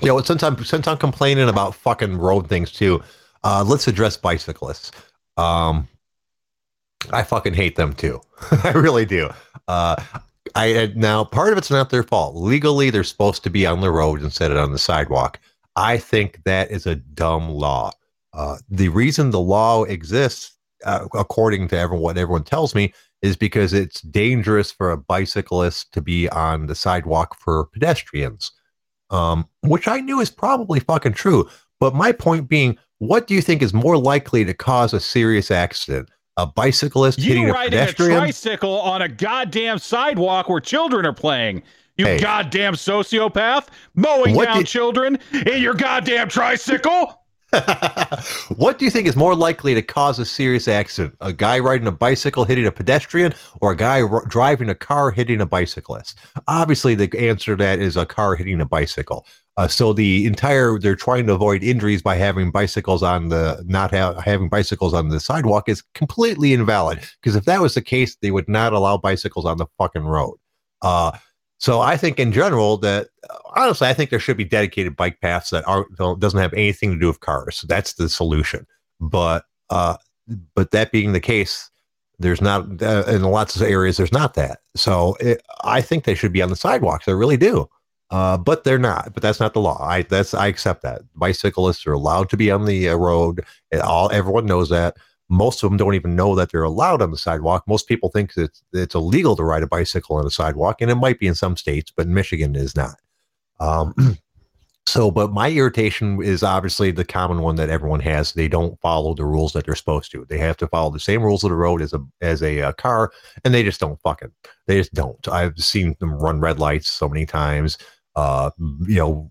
You know, since I'm since I'm complaining about fucking road things too, uh, let's address bicyclists. Um, I fucking hate them too. I really do. Uh, I now part of it's not their fault. Legally, they're supposed to be on the road instead of on the sidewalk. I think that is a dumb law. Uh, the reason the law exists, uh, according to everyone, what everyone tells me, is because it's dangerous for a bicyclist to be on the sidewalk for pedestrians, um, which I knew is probably fucking true. But my point being, what do you think is more likely to cause a serious accident? A bicyclist hitting a pedestrian. You a riding a pedestrian? tricycle on a goddamn sidewalk where children are playing. You Hey. goddamn sociopath, mowing What down children in your goddamn tricycle. what do you think is more likely to cause a serious accident? A guy riding a bicycle hitting a pedestrian or a guy r- driving a car hitting a bicyclist? Obviously, the answer to that is a car hitting a bicycle. Uh, so the entire they're trying to avoid injuries by having bicycles on the not ha- having bicycles on the sidewalk is completely invalid because if that was the case, they would not allow bicycles on the fucking road. Uh, so I think in general that uh, honestly, I think there should be dedicated bike paths that don't, doesn't have anything to do with cars. That's the solution. But uh, but that being the case, there's not uh, in lots of areas there's not that. So it, I think they should be on the sidewalks. I really do. Uh, but they're not. But that's not the law. I that's I accept that. Bicyclists are allowed to be on the uh, road. All everyone knows that. Most of them don't even know that they're allowed on the sidewalk. Most people think that it's, it's illegal to ride a bicycle on a sidewalk, and it might be in some states, but Michigan is not. Um, so, but my irritation is obviously the common one that everyone has. They don't follow the rules that they're supposed to. They have to follow the same rules of the road as a as a uh, car, and they just don't fucking. They just don't. I've seen them run red lights so many times. Uh, you know,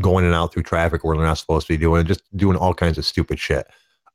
going in and out through traffic where they're not supposed to be doing, just doing all kinds of stupid shit.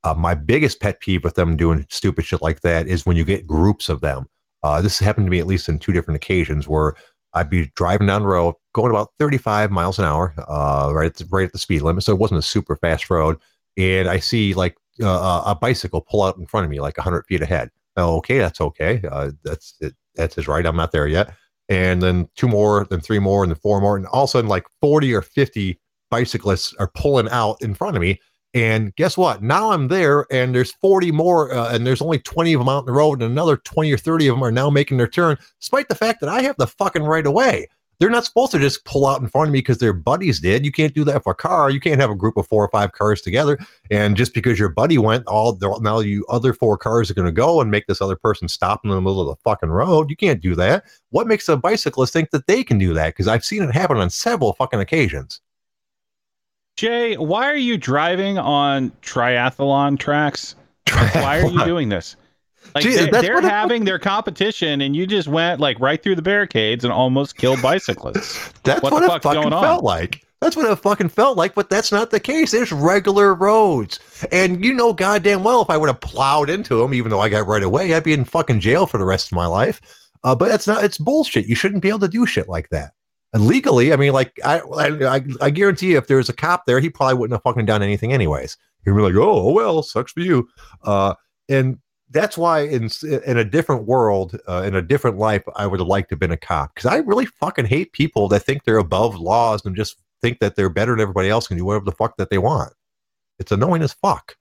Uh, my biggest pet peeve with them doing stupid shit like that is when you get groups of them. Uh, this happened to me at least in two different occasions where I'd be driving down the road, going about 35 miles an hour, uh, right at the, right at the speed limit. So it wasn't a super fast road, and I see like uh, a bicycle pull out in front of me, like 100 feet ahead. Oh, okay, that's okay. Uh, that's it, that's his right. I'm not there yet. And then two more, then three more, and then four more, and all of a sudden, like 40 or 50 bicyclists are pulling out in front of me. And guess what? Now I'm there, and there's 40 more, uh, and there's only 20 of them out on the road, and another 20 or 30 of them are now making their turn, despite the fact that I have the fucking right of way. They're not supposed to just pull out in front of me because their buddies did. You can't do that for a car. You can't have a group of four or five cars together, and just because your buddy went, all the, now you other four cars are going to go and make this other person stop in the middle of the fucking road. You can't do that. What makes a bicyclist think that they can do that? Because I've seen it happen on several fucking occasions. Jay, why are you driving on triathlon tracks? Why are you doing this? Like Gee, they, it- having their competition, and you just went like right through the barricades and almost killed bicyclists. That's What what, the it fuck's fucking going on? felt like. That's what it fucking felt like, but that's not the case. There's regular roads. And you know goddamn well if I would have plowed into them, even though I got right away, I'd be in fucking jail for the rest of my life. Uh, but that's not, it's bullshit. You shouldn't be able to do shit like that. And legally, I mean, like, I, I, I- I guarantee you, if there was a cop there, he probably wouldn't have fucking done anything anyways. He'd be like, oh, well, sucks for you. Uh, and that's why in in a different world, uh, in a different life, I would have liked to have been a cop because I really fucking hate people that think they're above laws and just think that they're better than everybody else and do whatever the fuck that they want. It's annoying as fuck.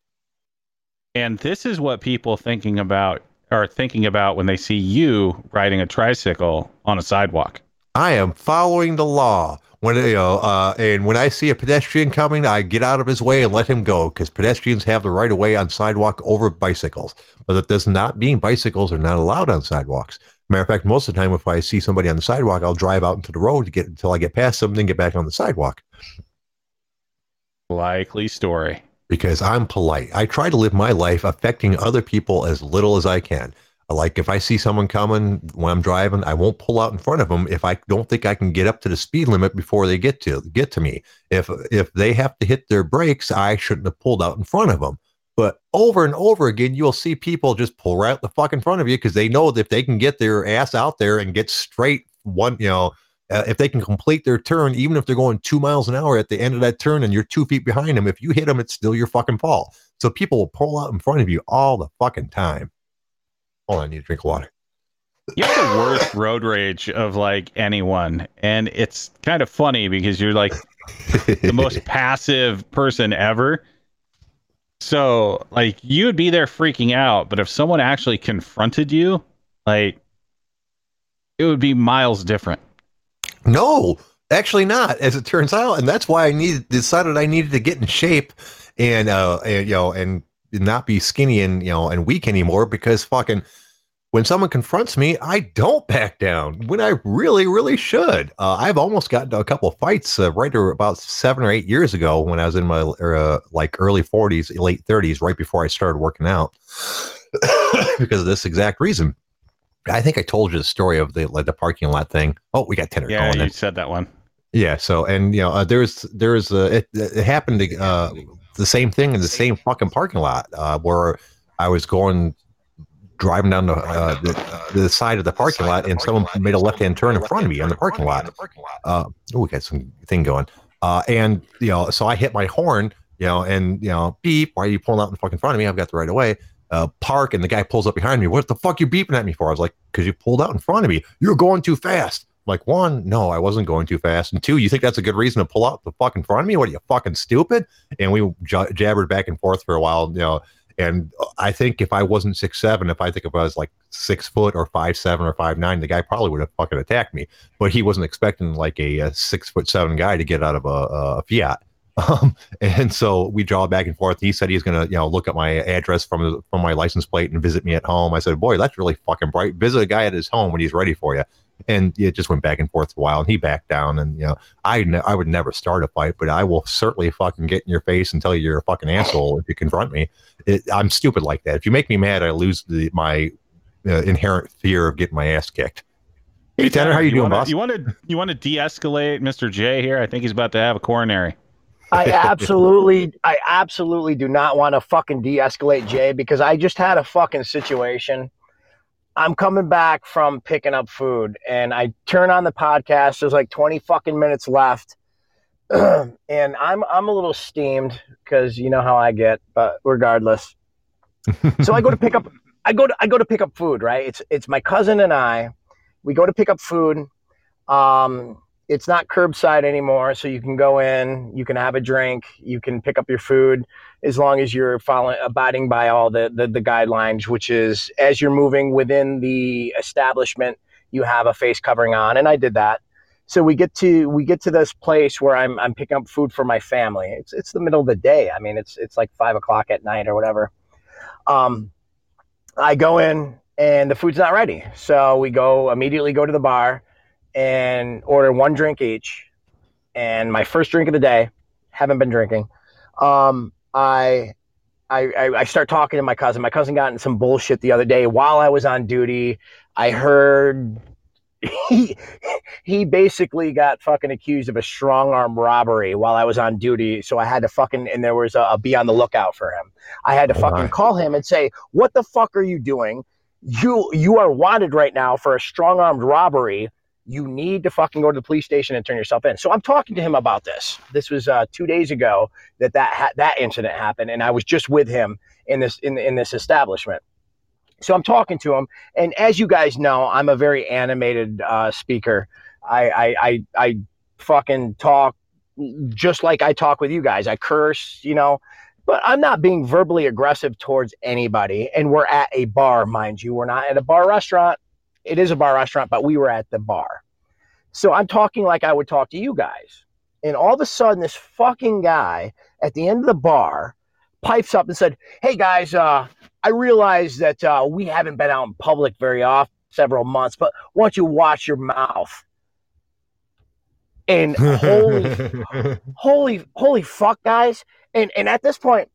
And this is what people thinking about are thinking about when they see you riding a tricycle on a sidewalk. I am following the law. When you know, uh, and when I see a pedestrian coming, I get out of his way and let him go because pedestrians have the right of way on sidewalk over bicycles. But that does not mean bicycles are not allowed on sidewalks. Matter of fact, most of the time, if I see somebody on the sidewalk, I'll drive out into the road to get until I get past them, then get back on the sidewalk Likely story. because I'm polite. I try to live my life affecting other people as little as I can. Like if I see someone coming when I'm driving, I won't pull out in front of them if I don't think I can get up to the speed limit before they get to get to me. If if they have to hit their brakes, I shouldn't have pulled out in front of them. But over and over again, you'll see people just pull right out the fuck in front of you because they know that if they can get their ass out there and get straight one, you know, uh, if they can complete their turn, even if they're going two miles an hour at the end of that turn and you're two feet behind them, if you hit them, it's still your fucking fault. So people will pull out in front of you all the fucking time. Hold on, I need to drink water. You have the worst road rage of like anyone, and it's kind of funny because you're like the most passive person ever. So, like, you would be there freaking out, but if someone actually confronted you, like, it would be miles different. No, actually not, as it turns out, and that's why I needed decided I needed to get in shape and uh and, you know and not be skinny and you know and weak anymore because fucking when someone confronts me, I don't back down when I really, really should. Uh, I've almost gotten to a couple of fights uh, right about seven or eight years ago when I was in my uh, like early 40s, late 30s, right before I started working out because of this exact reason. I think I told you the story of the like the parking lot thing. Oh, we got Tener Yeah, you in. said that one. Yeah. So, and you know, uh, there's there's uh, it, it happened to uh, the same thing in the same fucking parking lot uh, where I was going driving down the, uh, the the side of the parking lot, and someone made a left hand turn in front of me on the parking lot. Uh, oh, we got some thing going. Uh, and you know, so I hit my horn, you know, and you know, beep. Why are you pulling out in the fucking front of me? I've got the right of way. Uh, park, and the guy pulls up behind me. What the fuck you beeping at me for? I was like, because you pulled out in front of me. You're going too fast. Like one, no, I wasn't going too fast, and two, you think that's a good reason to pull out the fucking front of me? What are you fucking stupid? And we j- jabbered back and forth for a while, you know. And I think if I wasn't six seven, if I think if I was like six foot or five seven or five nine, the guy probably would have fucking attacked me. But he wasn't expecting like a, a six foot seven guy to get out of a, a Fiat. Um, and so we draw back and forth. He said he's gonna, you know, look at my address from from my license plate and visit me at home. I said, "Boy, that's really fucking bright. Visit a guy at his home when he's ready for you." And it just went back and forth for a while, and he backed down. And you know, I ne- I would never start a fight, but I will certainly fucking get in your face and tell you you're a fucking asshole if you confront me. It, I'm stupid like that. If you make me mad, I lose the, my uh, inherent fear of getting my ass kicked. Hey Tanner, how you, doing, wanna, boss? You want to you want to de-escalate Mr. Jay here? I think he's about to have a coronary. I absolutely, I absolutely do not want to fucking de-escalate Jay because I just had a fucking situation. I'm coming back from picking up food and I turn on the podcast. There's like 20 fucking minutes left. and I'm I'm a little steamed because you know how I get, but regardless. so I go to pick up I go to I go to pick up food, right? It's it's my cousin and I. We go to pick up food. Um it's not curbside anymore, so you can go in, you can have a drink, you can pick up your food as long as you're following abiding by all the, the the guidelines, which is as you're moving within the establishment, you have a face covering on, and I did that. So we get to we get to this place where I'm I'm picking up food for my family. It's it's the middle of the day. I mean, it's it's like five o'clock at night or whatever. Um, I go in and the food's not ready, so we go immediately go to the bar and order one drink each. And my first drink of the day, haven't been drinking. Um, I, I, I start talking to my cousin. My cousin got in some bullshit the other day while I was on duty. I heard he he basically got fucking accused of a strong arm robbery while I was on duty. So I had to fucking and there was a, a be on the lookout for him. I had to Oh, fucking my. call him and say, "What the fuck are you doing? You you are wanted right now for a strong armed robbery." You need to fucking go to the police station and turn yourself in. So I'm talking to him about this. This was uh, two days ago that that ha- that incident happened, and I was just with him in this in in this establishment. So I'm talking to him, and as you guys know, I'm a very animated uh, speaker. I, I I I fucking talk just like I talk with you guys. I curse, you know, but I'm not being verbally aggressive towards anybody. And we're at a bar, mind you. We're not at a bar restaurant it is a bar restaurant, but we were at the bar. So I'm talking like I would talk to you guys. And all of a sudden, this fucking guy at the end of the bar pipes up and said, Hey guys, uh, I realize that uh, we haven't been out in public very often, several months, but why don't you watch your mouth? And holy, holy, holy fuck, guys. And, and at this point,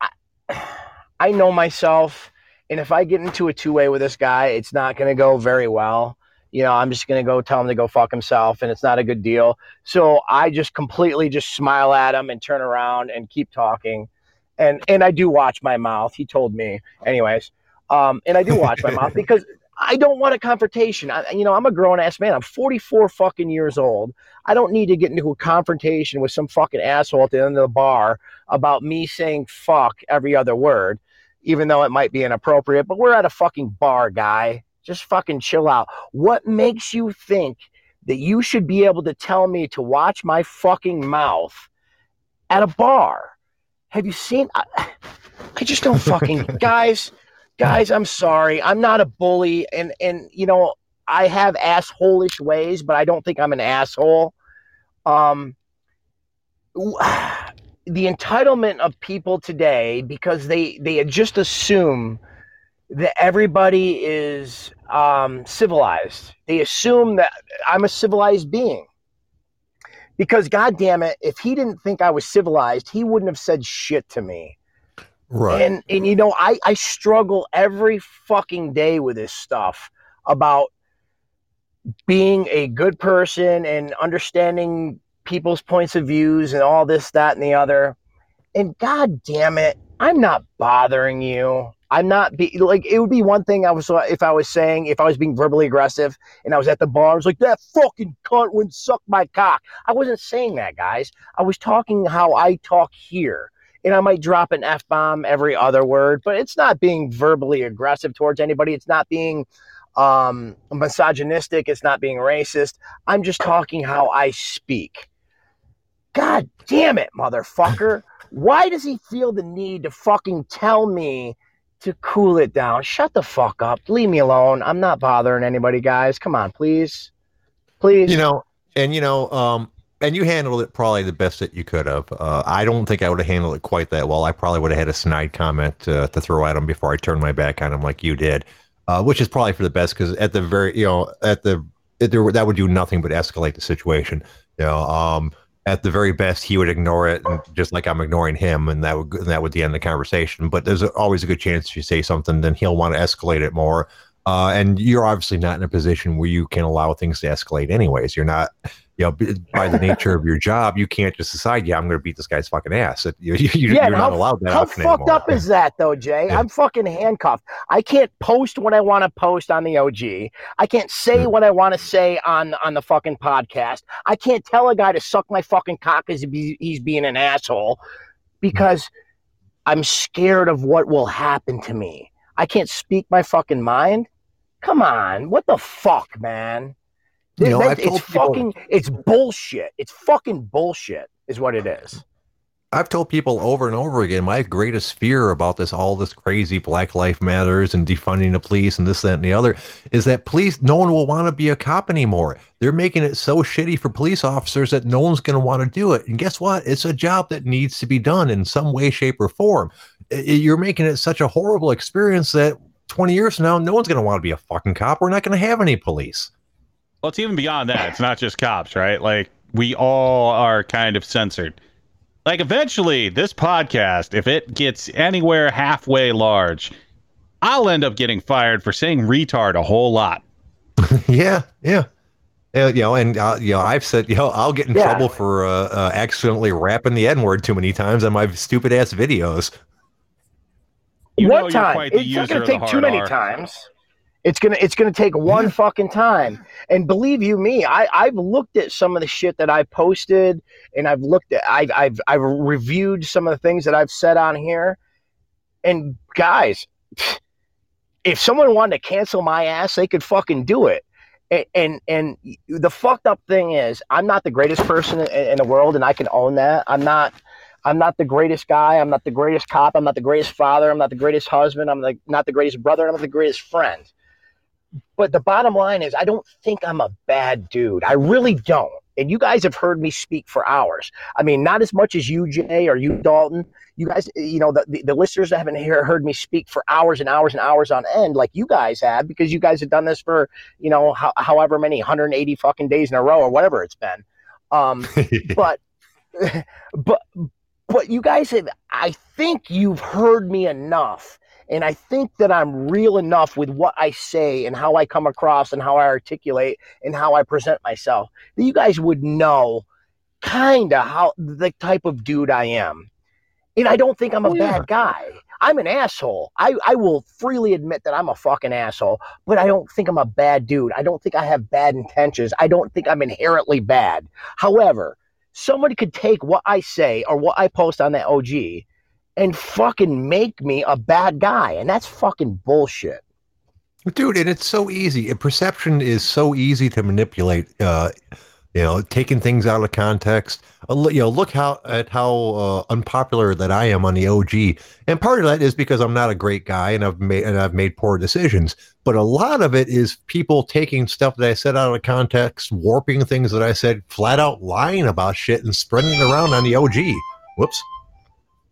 I, I know myself. And if I get into a two way with this guy, it's not going to go very well. You know, I'm just going to go tell him to go fuck himself, and it's not a good deal. So I just completely just smile at him and turn around and keep talking. And and I do watch my mouth. He told me, anyways. Um, and I do watch my mouth because I don't want a confrontation. I, you know, I'm a grown ass man. I'm 44 fucking years old. I don't need to get into a confrontation with some fucking asshole at the end of the bar about me saying fuck every other word, even though it might be inappropriate. But we're at a fucking bar, guy. Just fucking chill out. What makes you think that you should be able to tell me to watch my fucking mouth at a bar? Have you seen? I, I just don't fucking guys guys, I'm sorry. I'm not a bully, and and you know I have assholish ways, but I don't think I'm an asshole. Um, the entitlement of people today because they they just assume that everybody is um, civilized. They assume that I'm a civilized being. Because God damn it, if he didn't think I was civilized, he wouldn't have said shit to me. Right. And and you know, I I struggle every fucking day with this stuff about being a good person and understanding people's points of views and all this that and the other. And god damn it, I'm not bothering you. I'm not be like it would be one thing I was if I was saying if I was being verbally aggressive and I was at the bar, I was like that fucking cunt wouldn't suck my cock. I wasn't saying that, guys. I was talking how I talk here and I might drop an F bomb every other word, but it's not being verbally aggressive towards anybody. It's not being um, misogynistic. It's not being racist. I'm just talking how I speak. God damn it, motherfucker. Why does he feel the need to fucking tell me to cool it down? Shut the fuck up. Leave me alone. I'm not bothering anybody, guys. Come on, please. Please. You know, and you know, um, and you handled it probably the best that you could have. Uh, I don't think I would have handled it quite that well. I probably would have had a snide comment uh, to throw at him before I turned my back on him, like you did, uh, which is probably for the best because at the very, you know, at the there, that would do nothing but escalate the situation. You know, um, at the very best, he would ignore it, and just like I'm ignoring him, and that would that would end of the conversation. But there's always a good chance if you say something, then he'll want to escalate it more. Uh, and you're obviously not in a position where you can allow things to escalate, anyways. You're not you know, by the nature of your job, you can't just decide, yeah, I'm going to beat this guy's fucking ass. You, you, yeah, are not allowed that. How fucked anymore. up is that, though, Jay? Yeah. I'm fucking handcuffed. I can't post when I want to post on the OG. I can't say mm. what I want to say on on the fucking podcast. I can't tell a guy to suck my fucking cock because he's being an asshole because mm. I'm scared of what will happen to me. I can't speak my fucking mind. Come on, what the fuck, man? You know, that, it's fucking, people, it's bullshit. It's fucking bullshit, is what it is. I've told people over and over again my greatest fear about this, all this crazy Black Life Matters and defunding the police and this, that, and the other, is that police, no one will want to be a cop anymore. They're making it so shitty for police officers that no one's going to want to do it. And guess what? It's a job that needs to be done in some way, shape, or form. You're making it such a horrible experience that 20 years from now, no one's going to want to be a fucking cop. We're not going to have any police. Well, it's even beyond that. It's not just cops, right? Like we all are kind of censored. Like eventually, this podcast, if it gets anywhere halfway large, I'll end up getting fired for saying retard a whole lot. yeah, yeah. Uh, you know, and uh, you know, I've said, you know, I'll get in yeah. trouble for uh, uh, accidentally rapping the N word too many times on my stupid ass videos. You what time? It's not going to take too many R. times. It's gonna it's gonna take one fucking time. And believe you me, I I've looked at some of the shit that I posted, and I've looked at I've I've I've reviewed some of the things that I've said on here. And guys, if someone wanted to cancel my ass, they could fucking do it. And, and and the fucked up thing is, I'm not the greatest person in, in the world, and I can own that. I'm not. I'm not the greatest guy. I'm not the greatest cop. I'm not the greatest father. I'm not the greatest husband. I'm not the greatest brother. I'm not the greatest friend. But the bottom line is, I don't think I'm a bad dude. I really don't. And you guys have heard me speak for hours. I mean, not as much as you, Jay, or you, Dalton. You guys, you know, the, the, the listeners that haven't hear, heard me speak for hours and hours and hours on end, like you guys have, because you guys have done this for, you know, ho- however many 180 fucking days in a row or whatever it's been. Um, but, but, but you guys have, I think you've heard me enough and I think that I'm real enough with what I say and how I come across and how I articulate and how I present myself that you guys would know kind of how the type of dude I am. And I don't think I'm a oh, bad guy. I'm an asshole. I, I will freely admit that I'm a fucking asshole, but I don't think I'm a bad dude. I don't think I have bad intentions. I don't think I'm inherently bad. However, somebody could take what I say or what I post on that OG and fucking make me a bad guy. And that's fucking bullshit. Dude, and it's so easy. Perception is so easy to manipulate. Uh, you know, taking things out of context. You know, look how at how uh, unpopular that I am on the OG, and part of that is because I'm not a great guy and I've made and I've made poor decisions. But a lot of it is people taking stuff that I said out of context, warping things that I said, flat out lying about shit, and spreading it around on the OG. Whoops.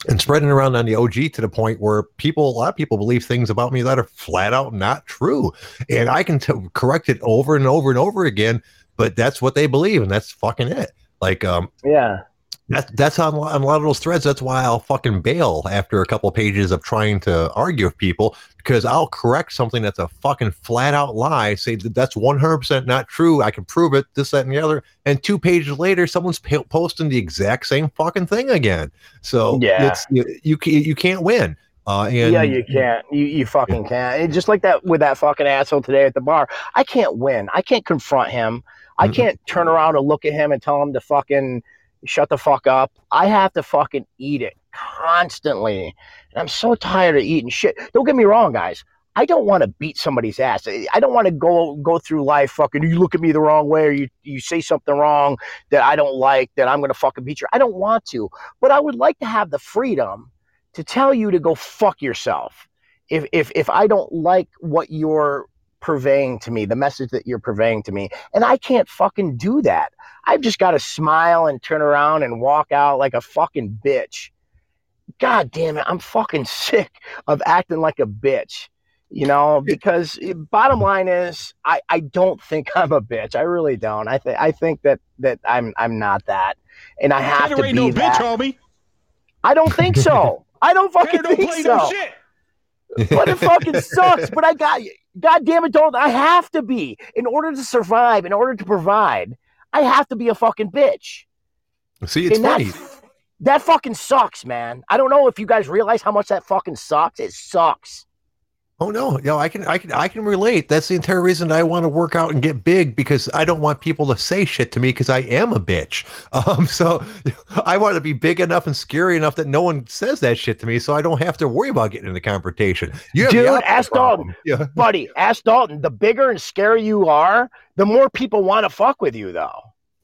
And spreading around on the OG to the point where people, a lot of people believe things about me that are flat out not true. And I can t- correct it over and over and over again but that's what they believe, and that's fucking it. Like, um, Yeah. that's that's on, on a lot of those threads. That's why I'll fucking bail after a couple pages of trying to argue with people because I'll correct something that's a fucking flat out lie. Say that that's one hundred percent not true. I can prove it. This, that, and the other. And two pages later, someone's po- posting the exact same fucking thing again. So Yeah. it's you you, you can't win. Uh, and yeah, you can't. You you fucking can't. It's just like that with that fucking asshole today at the bar. I can't win. I can't confront him. I mm-hmm. can't turn around and look at him and tell him to fucking shut the fuck up. I have to fucking eat it constantly. And I'm so tired of eating shit. Don't get me wrong, guys. I don't want to beat somebody's ass. I don't want to go go through life fucking you look at me the wrong way or you you say something wrong that I don't like that I'm going to fucking beat you. I don't want to. But I would like to have the freedom to tell you to go fuck yourself. If if if I don't like what you're purveying to me, the message that you're purveying to me, and I can't fucking do that. I've just got to smile and turn around and walk out like a fucking bitch. God damn it, I'm fucking sick of acting like a bitch. You know, because eh, bottom line is, I, I don't think I'm a bitch. I really don't. I think I think that that I'm I'm not that, and I have to be no that. bitch, homie. I don't think so. I don't fucking don't think play so no shit. But it fucking sucks. But I got God damn it, don't I have to be in order to survive, in order to provide. I have to be a fucking bitch. see, it's and that, that fucking sucks, man. I don't know if you guys realize how much that fucking sucks. It sucks. Oh no, no, I can, I can, I can relate. That's the entire reason I want to work out and get big because I don't want people to say shit to me because I am a bitch. Um, so I want to be big enough and scary enough that no one says that shit to me, so I don't have to worry about getting into confrontation. You have the Dude, ask problem. Yeah, Buddy, ask Dalton. The bigger and scarier you are, the more people want to fuck with you, though.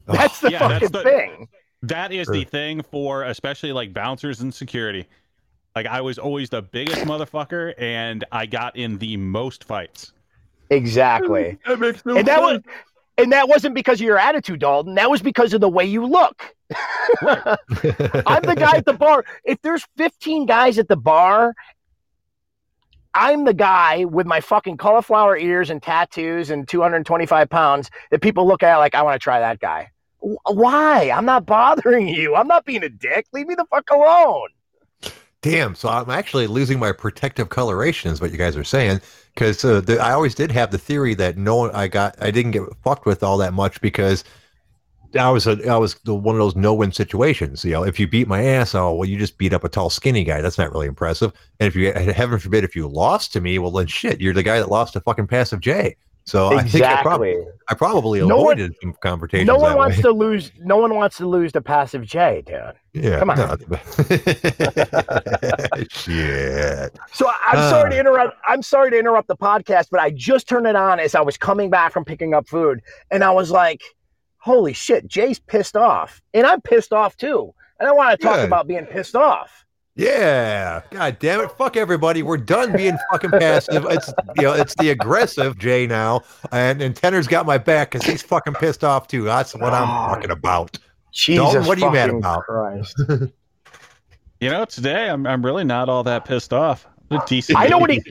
That's the Yeah, that's fucking the- thing. That is Sure. the thing for especially like bouncers and security. Like I was always the biggest motherfucker, and I got in the most fights. Exactly. that makes no and that was and that wasn't because of your attitude, Dalton. That was because of the way you look. I'm the guy at the bar. If there's 15 guys at the bar, I'm the guy with my fucking cauliflower ears and tattoos and 225 pounds that people look at like, I want to try that guy. Wh- Why? I'm not bothering you. I'm not being a dick. Leave me the fuck alone. Damn. So I'm actually losing my protective coloration, is what you guys are saying. Because uh, I always did have the theory that no I got, I didn't get fucked with all that much because I was a, I was the, one of those no-win situations. You know, if you beat my ass, oh well, you just beat up a tall, skinny guy. That's not really impressive. And if you, heaven forbid, if you lost to me, well then shit, you're the guy that lost to fucking passive Jay. So I think I probably, exactly. I probably No one- avoided some confrontations. No one wants way. to lose. No one wants to lose to passive Jay, dude. Yeah. Come on. no. Shit. So I- I'm sorry to Ah. interrupt. I'm sorry to interrupt the podcast, but I just turned it on as I was coming back from picking up food, and I was like, "Holy shit, Jay's pissed off, and I'm pissed off too." And I want to talk Good. about being pissed off. Yeah. God damn it. Fuck everybody. We're done being fucking passive. It's you know, it's the aggressive Jay now. And and Tener's got my back because he's fucking pissed off too. That's what I'm Oh. talking about. Jesus, what are you mad about? Christ. You know, today I'm I'm really not all that pissed off. I'm a decent. I know what he,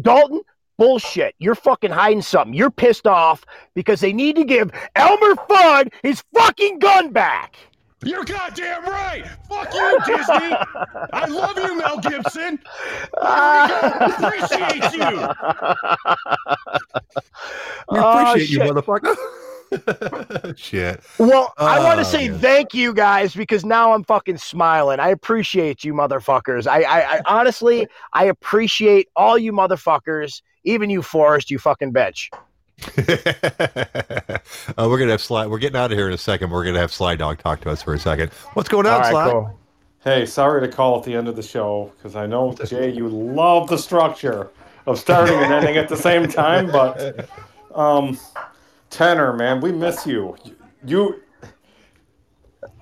Dalton. Bullshit. You're fucking hiding something. You're pissed off because they need to give Elmer Fudd his fucking gun back. You're goddamn right. Fuck you, Disney. I love you, Mel Gibson. I appreciate you. We Oh, appreciate you, motherfucker. Shit. Well, I want Oh, to say yeah. thank you guys because now I'm fucking smiling. I appreciate you motherfuckers. I, I, I honestly, I appreciate all you motherfuckers, even you, Forrest, you fucking bitch. uh, we're gonna have Sly. We're getting out of here in a second. We're gonna have Sly Dog talk to us for a second. What's going on, right, Sly? cool. Hey, sorry to call at the end of the show because I know Jay, you love the structure of starting and ending at the same time. But um, Tener, man, we miss you. You,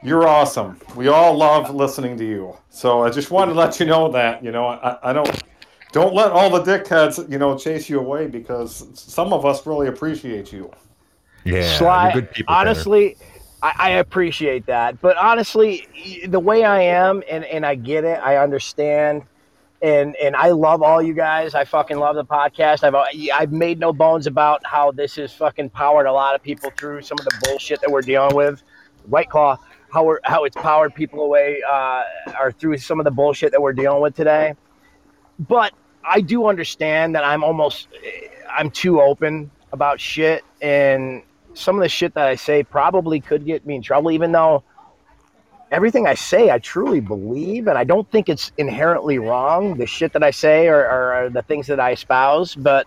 you're awesome. We all love listening to you. So I just wanted to let you know that. You know, I, I don't don't let all the dickheads you know chase you away because some of us really appreciate you. Yeah, Sly, you're good people. Honestly, I, I appreciate that. But honestly, the way I am, and, and I get it, I understand, and and I love all you guys. I fucking love the podcast. I've I've made no bones about how this has fucking powered a lot of people through some of the bullshit that we're dealing with. White Claw, how we're, how it's powered people away, uh, or through some of the bullshit that we're dealing with today. But I do understand that I'm almost I'm too open about shit and some of the shit that I say probably could get me in trouble, even though everything I say I truly believe, and I don't think it's inherently wrong. The shit that I say or, or, or the things that I espouse, but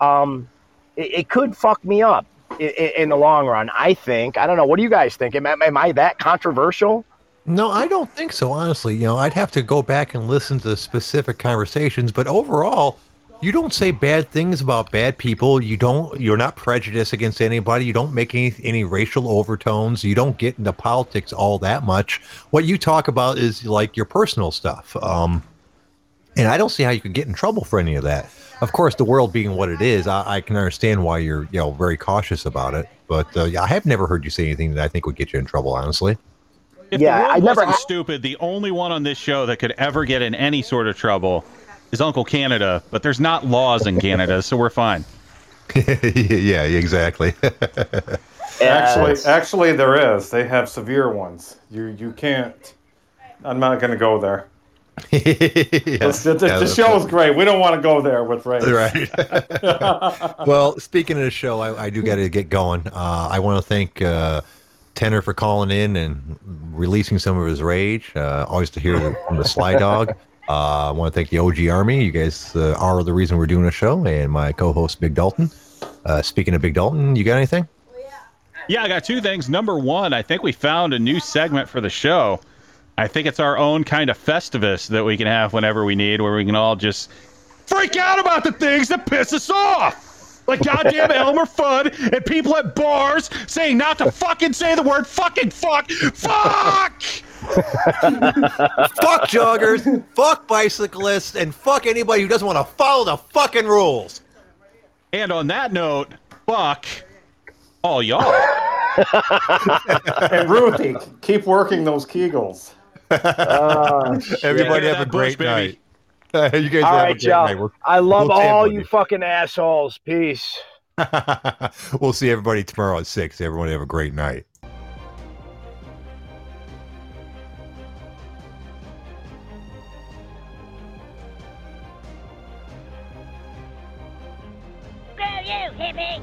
um, it, it could fuck me up in, in the long run. I think. I don't know. What do you guys think? Am, am I that controversial? No, I don't think so. Honestly, you know, I'd have to go back and listen to specific conversations, but overall, you don't say bad things about bad people. You don't. You're not prejudiced against anybody. You don't make any any racial overtones. You don't get into politics all that much. What you talk about is like your personal stuff. Um, and I don't see how you could get in trouble for any of that. Of course, the world being what it is, I, I can understand why you're you know very cautious about it. But uh, I have never heard you say anything that I think would get you in trouble. Honestly. If Yeah, the world I never- wasn't stupid, the only one on this show that could ever get in any sort of trouble is Uncle Canada. But there's not laws in Canada, so we're fine. yeah, exactly. Actually, actually, there is. They have severe ones. You you can't. I'm not going to go there. yeah, the, the, yeah, the show is great. We don't want to go there with Ray. Right. well, speaking of the show, I, I do got to get going. Uh, I want to thank uh, Tener for calling in and releasing some of his rage. Uh, always to hear from the Sly Dog. Uh, I want to thank the OG Army. You guys uh, are the reason we're doing a show, and my co-host Big Dalton. Uh, speaking of Big Dalton, you got anything? Yeah, I got two things. Number one, I think we found a new segment for the show. I think it's our own kind of festivus that we can have whenever we need, where we can all just freak out about the things that piss us off. Like goddamn Elmer Fudd and people at bars saying not to fucking say the word fucking fuck. Fuck! fuck joggers, fuck bicyclists, and fuck anybody who doesn't want to follow the fucking rules. And on that note, fuck all y'all. And Ruthie, keep working those Kegels. Shit. Uh, Everybody Get have a great bush, baby. Night. you guys All have a right, great y'all. night. We're- I love We'll all everybody. you fucking assholes. Peace. we'll see everybody tomorrow at six. Everyone have a great night. Screw you, hippie!